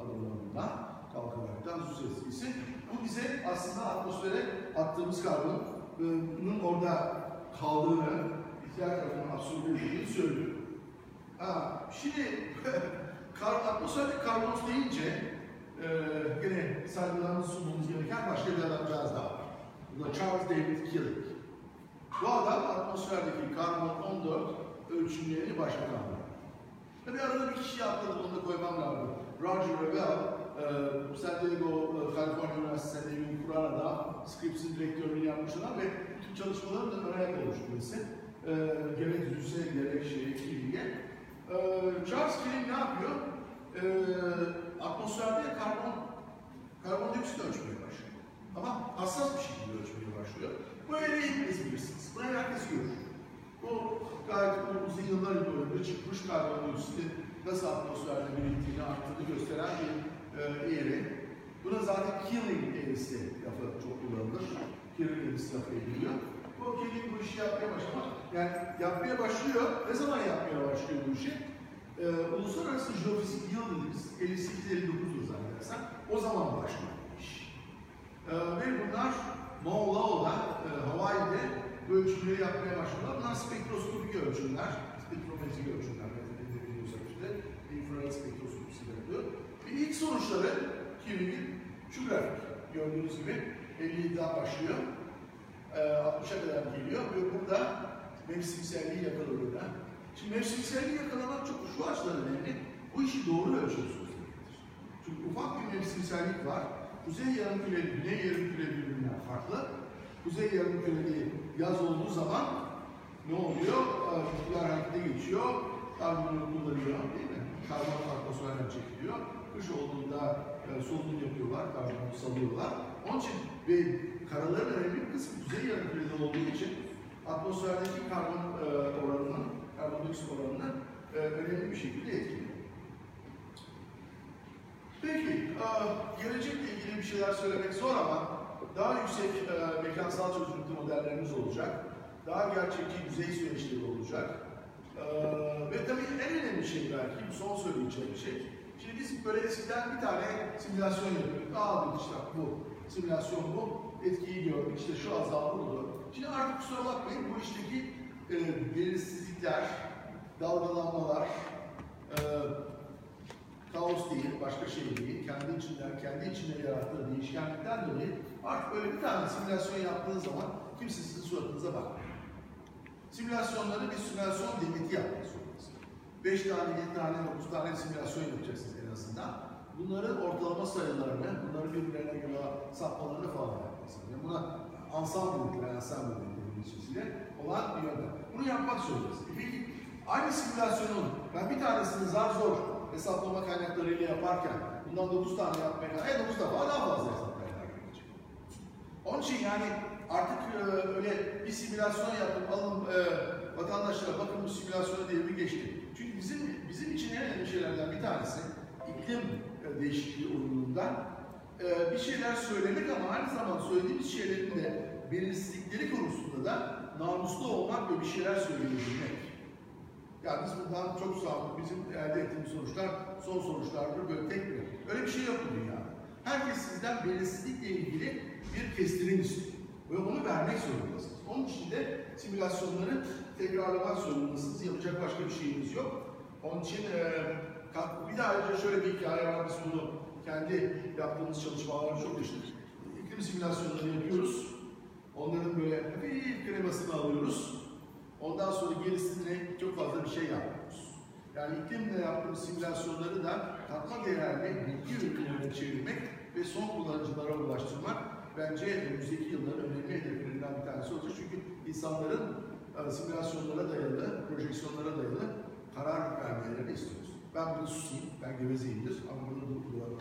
adımlarında. Kalkaraktan ZÜS etkisi. Bu bize aslında atmosfere attığımız karbonun orada kaldığını, ihtiyar tarafından absorbe edildiğini söylüyor. Ha, şimdi kar, atmosferde karbon deyince e, gene saygılarımızı sunmamız gereken başka bir adamcağız daha var. Bu da Charles David Killick. Bu adam atmosferdeki karbon 14 ölçümlerini bir adam. Tabii arada bir kişi atladı, onu da koymam lazım. Roger Revell, e, San Diego, e, Kaliforniya Üniversitesi San Diego'yu kuran adam, Scrips'in direktörlüğünü yapmış adam ve bütün çalışmaların da ayak olmuş birisi. E, gerek Züse, gerek şey, Killick'e. E, Charles Killick ne yapıyor? E, atmosferde karbon, karbondioksit ölçmeye başlıyor. Ama hassas bir şekilde ölçmeye başlıyor. Bu öyle hepiniz bilirsiniz. Bunu herkes görür. Bu gayet uzun yıllar önce çıkmış karbondioksiti nasıl atmosferde biriktiğini, arttığını gösteren bir e, eğri. Buna zaten killing eğrisi lafı çok kullanılır. Killing eğrisi lafı ediliyor. Bu killing bu işi yapmaya başlamak. Yani yapmaya başlıyor. Ne zaman yapmaya başlıyor bu işi? Ee, Uluslararası Jeofizik Yıl dediğimiz 58-59'dur zannedersem. O zaman başlıyor bu iş. Ee, ve bunlar Loa'da, e, Hawaii'de ölçümleri yapmaya başladılar. Bunlar spektroskopik ölçümler, spektrometrik ölçümler, biliyorsak işte, infrared spektroskopisi yapıyor. Ve ilk sonuçları Kirby'nin şu grafik. gördüğünüz gibi 57'den başlıyor. Ee, 60'a kadar geliyor ve burada mevsimselliği yakalıyor. Şimdi mevsimselliği yakalamak çok şu açıdan önemli. Bu işi doğru ölçüyorsunuz. Çünkü ufak bir mevsimsellik var. Kuzey yarımküreli, güney yarımküreli birbirinden farklı. Kuzey yarımküreli yaz olduğu zaman ne oluyor? Bitkiler harekete geçiyor. Karbonu kullanıyor değil mi? Karbon atmosferden çekiliyor. Kış olduğunda e, solunum yapıyorlar, karbonu salıyorlar. Onun için ve karaların önemli bir kısmı kuzey yarımkürede olduğu için atmosferdeki karbon e, oranının, karbondioksit oranını e, önemli bir şekilde etkiliyor. Peki, e, gelecekle ilgili bir şeyler söylemek zor ama daha yüksek e, mekansal çözünürlüklü modellerimiz olacak. Daha gerçekçi yüzey süreçleri olacak. E, ve tabii en önemli şey belki, son söyleyeceğim şey. Şimdi biz böyle eskiden bir tane simülasyon yapıyorduk. Aa işte bu, simülasyon bu, etkiyi gördük, işte şu azaldı oldu. Şimdi artık kusura bakmayın bu işteki e, belirsizlikler, dalgalanmalar, e, kaos değil, başka şey değil, kendi içinden, kendi içinde yarattığı değişkenlikten dolayı artık böyle bir tane simülasyon yaptığınız zaman kimse sizin suratınıza bakmıyor. Simülasyonları bir simülasyon devleti yapmak zorundasınız. 5 tane, 7 tane, 9 tane simülasyon yapacaksınız en azından. Bunların ortalama sayılarını, bunların birbirlerine göre sapmalarını falan yapacaksınız. Yani buna ensemble dediler, ensemble dediler İngilizcesiyle olan bir yöntem. Bunu yapmak zorundasınız. Peki aynı simülasyonun ben bir tanesini zar zor hesaplama kaynaklarıyla yaparken bundan 9 tane yapmaya kadar, e 9 defa daha fazla hesap kaynağı gerekecek. Onun için yani artık e, öyle bir simülasyon yapıp alın e, vatandaşlara bakın bu simülasyonu devri geçti. Çünkü bizim bizim için en önemli şeylerden bir tanesi iklim e, değişikliği uyumundan e, bir şeyler söylemek ama aynı zamanda söylediğimiz şeylerin de belirsizlikleri konusunda da namuslu olmak ve bir şeyler söyleyebilmek. Yani biz bundan çok sağlıklı, bizim elde ettiğimiz sonuçlar son sonuçlardır, böyle tek bir. Öyle bir şey yok bu dünyada. Herkes sizden belirsizlikle ilgili bir kestirim istiyor. Ve onu vermek zorundasınız. Onun için de simülasyonları tekrarlamak zorundasınız. Yapacak başka bir şeyimiz yok. Onun için e, bir daha ayrıca şöyle bir hikaye var. Biz bunu kendi yaptığımız çalışmalarda çok yaşadık. İklim simülasyonları yapıyoruz. Onların böyle hafif kremasını alıyoruz. Ondan sonra gerisine çok fazla bir şey yapmıyoruz. Yani iklimle yaptığımız simülasyonları da katma değerli bilgi ürünlerine çevirmek ve son kullanıcılara ulaştırmak bence önümüzdeki yılların önemli hedeflerinden bir tanesi olacak. Çünkü insanların e, simülasyonlara dayalı, projeksiyonlara dayalı karar vermelerini istiyoruz. Ben bunu susayım, ben gevezeyimdir ama bunu durdurmak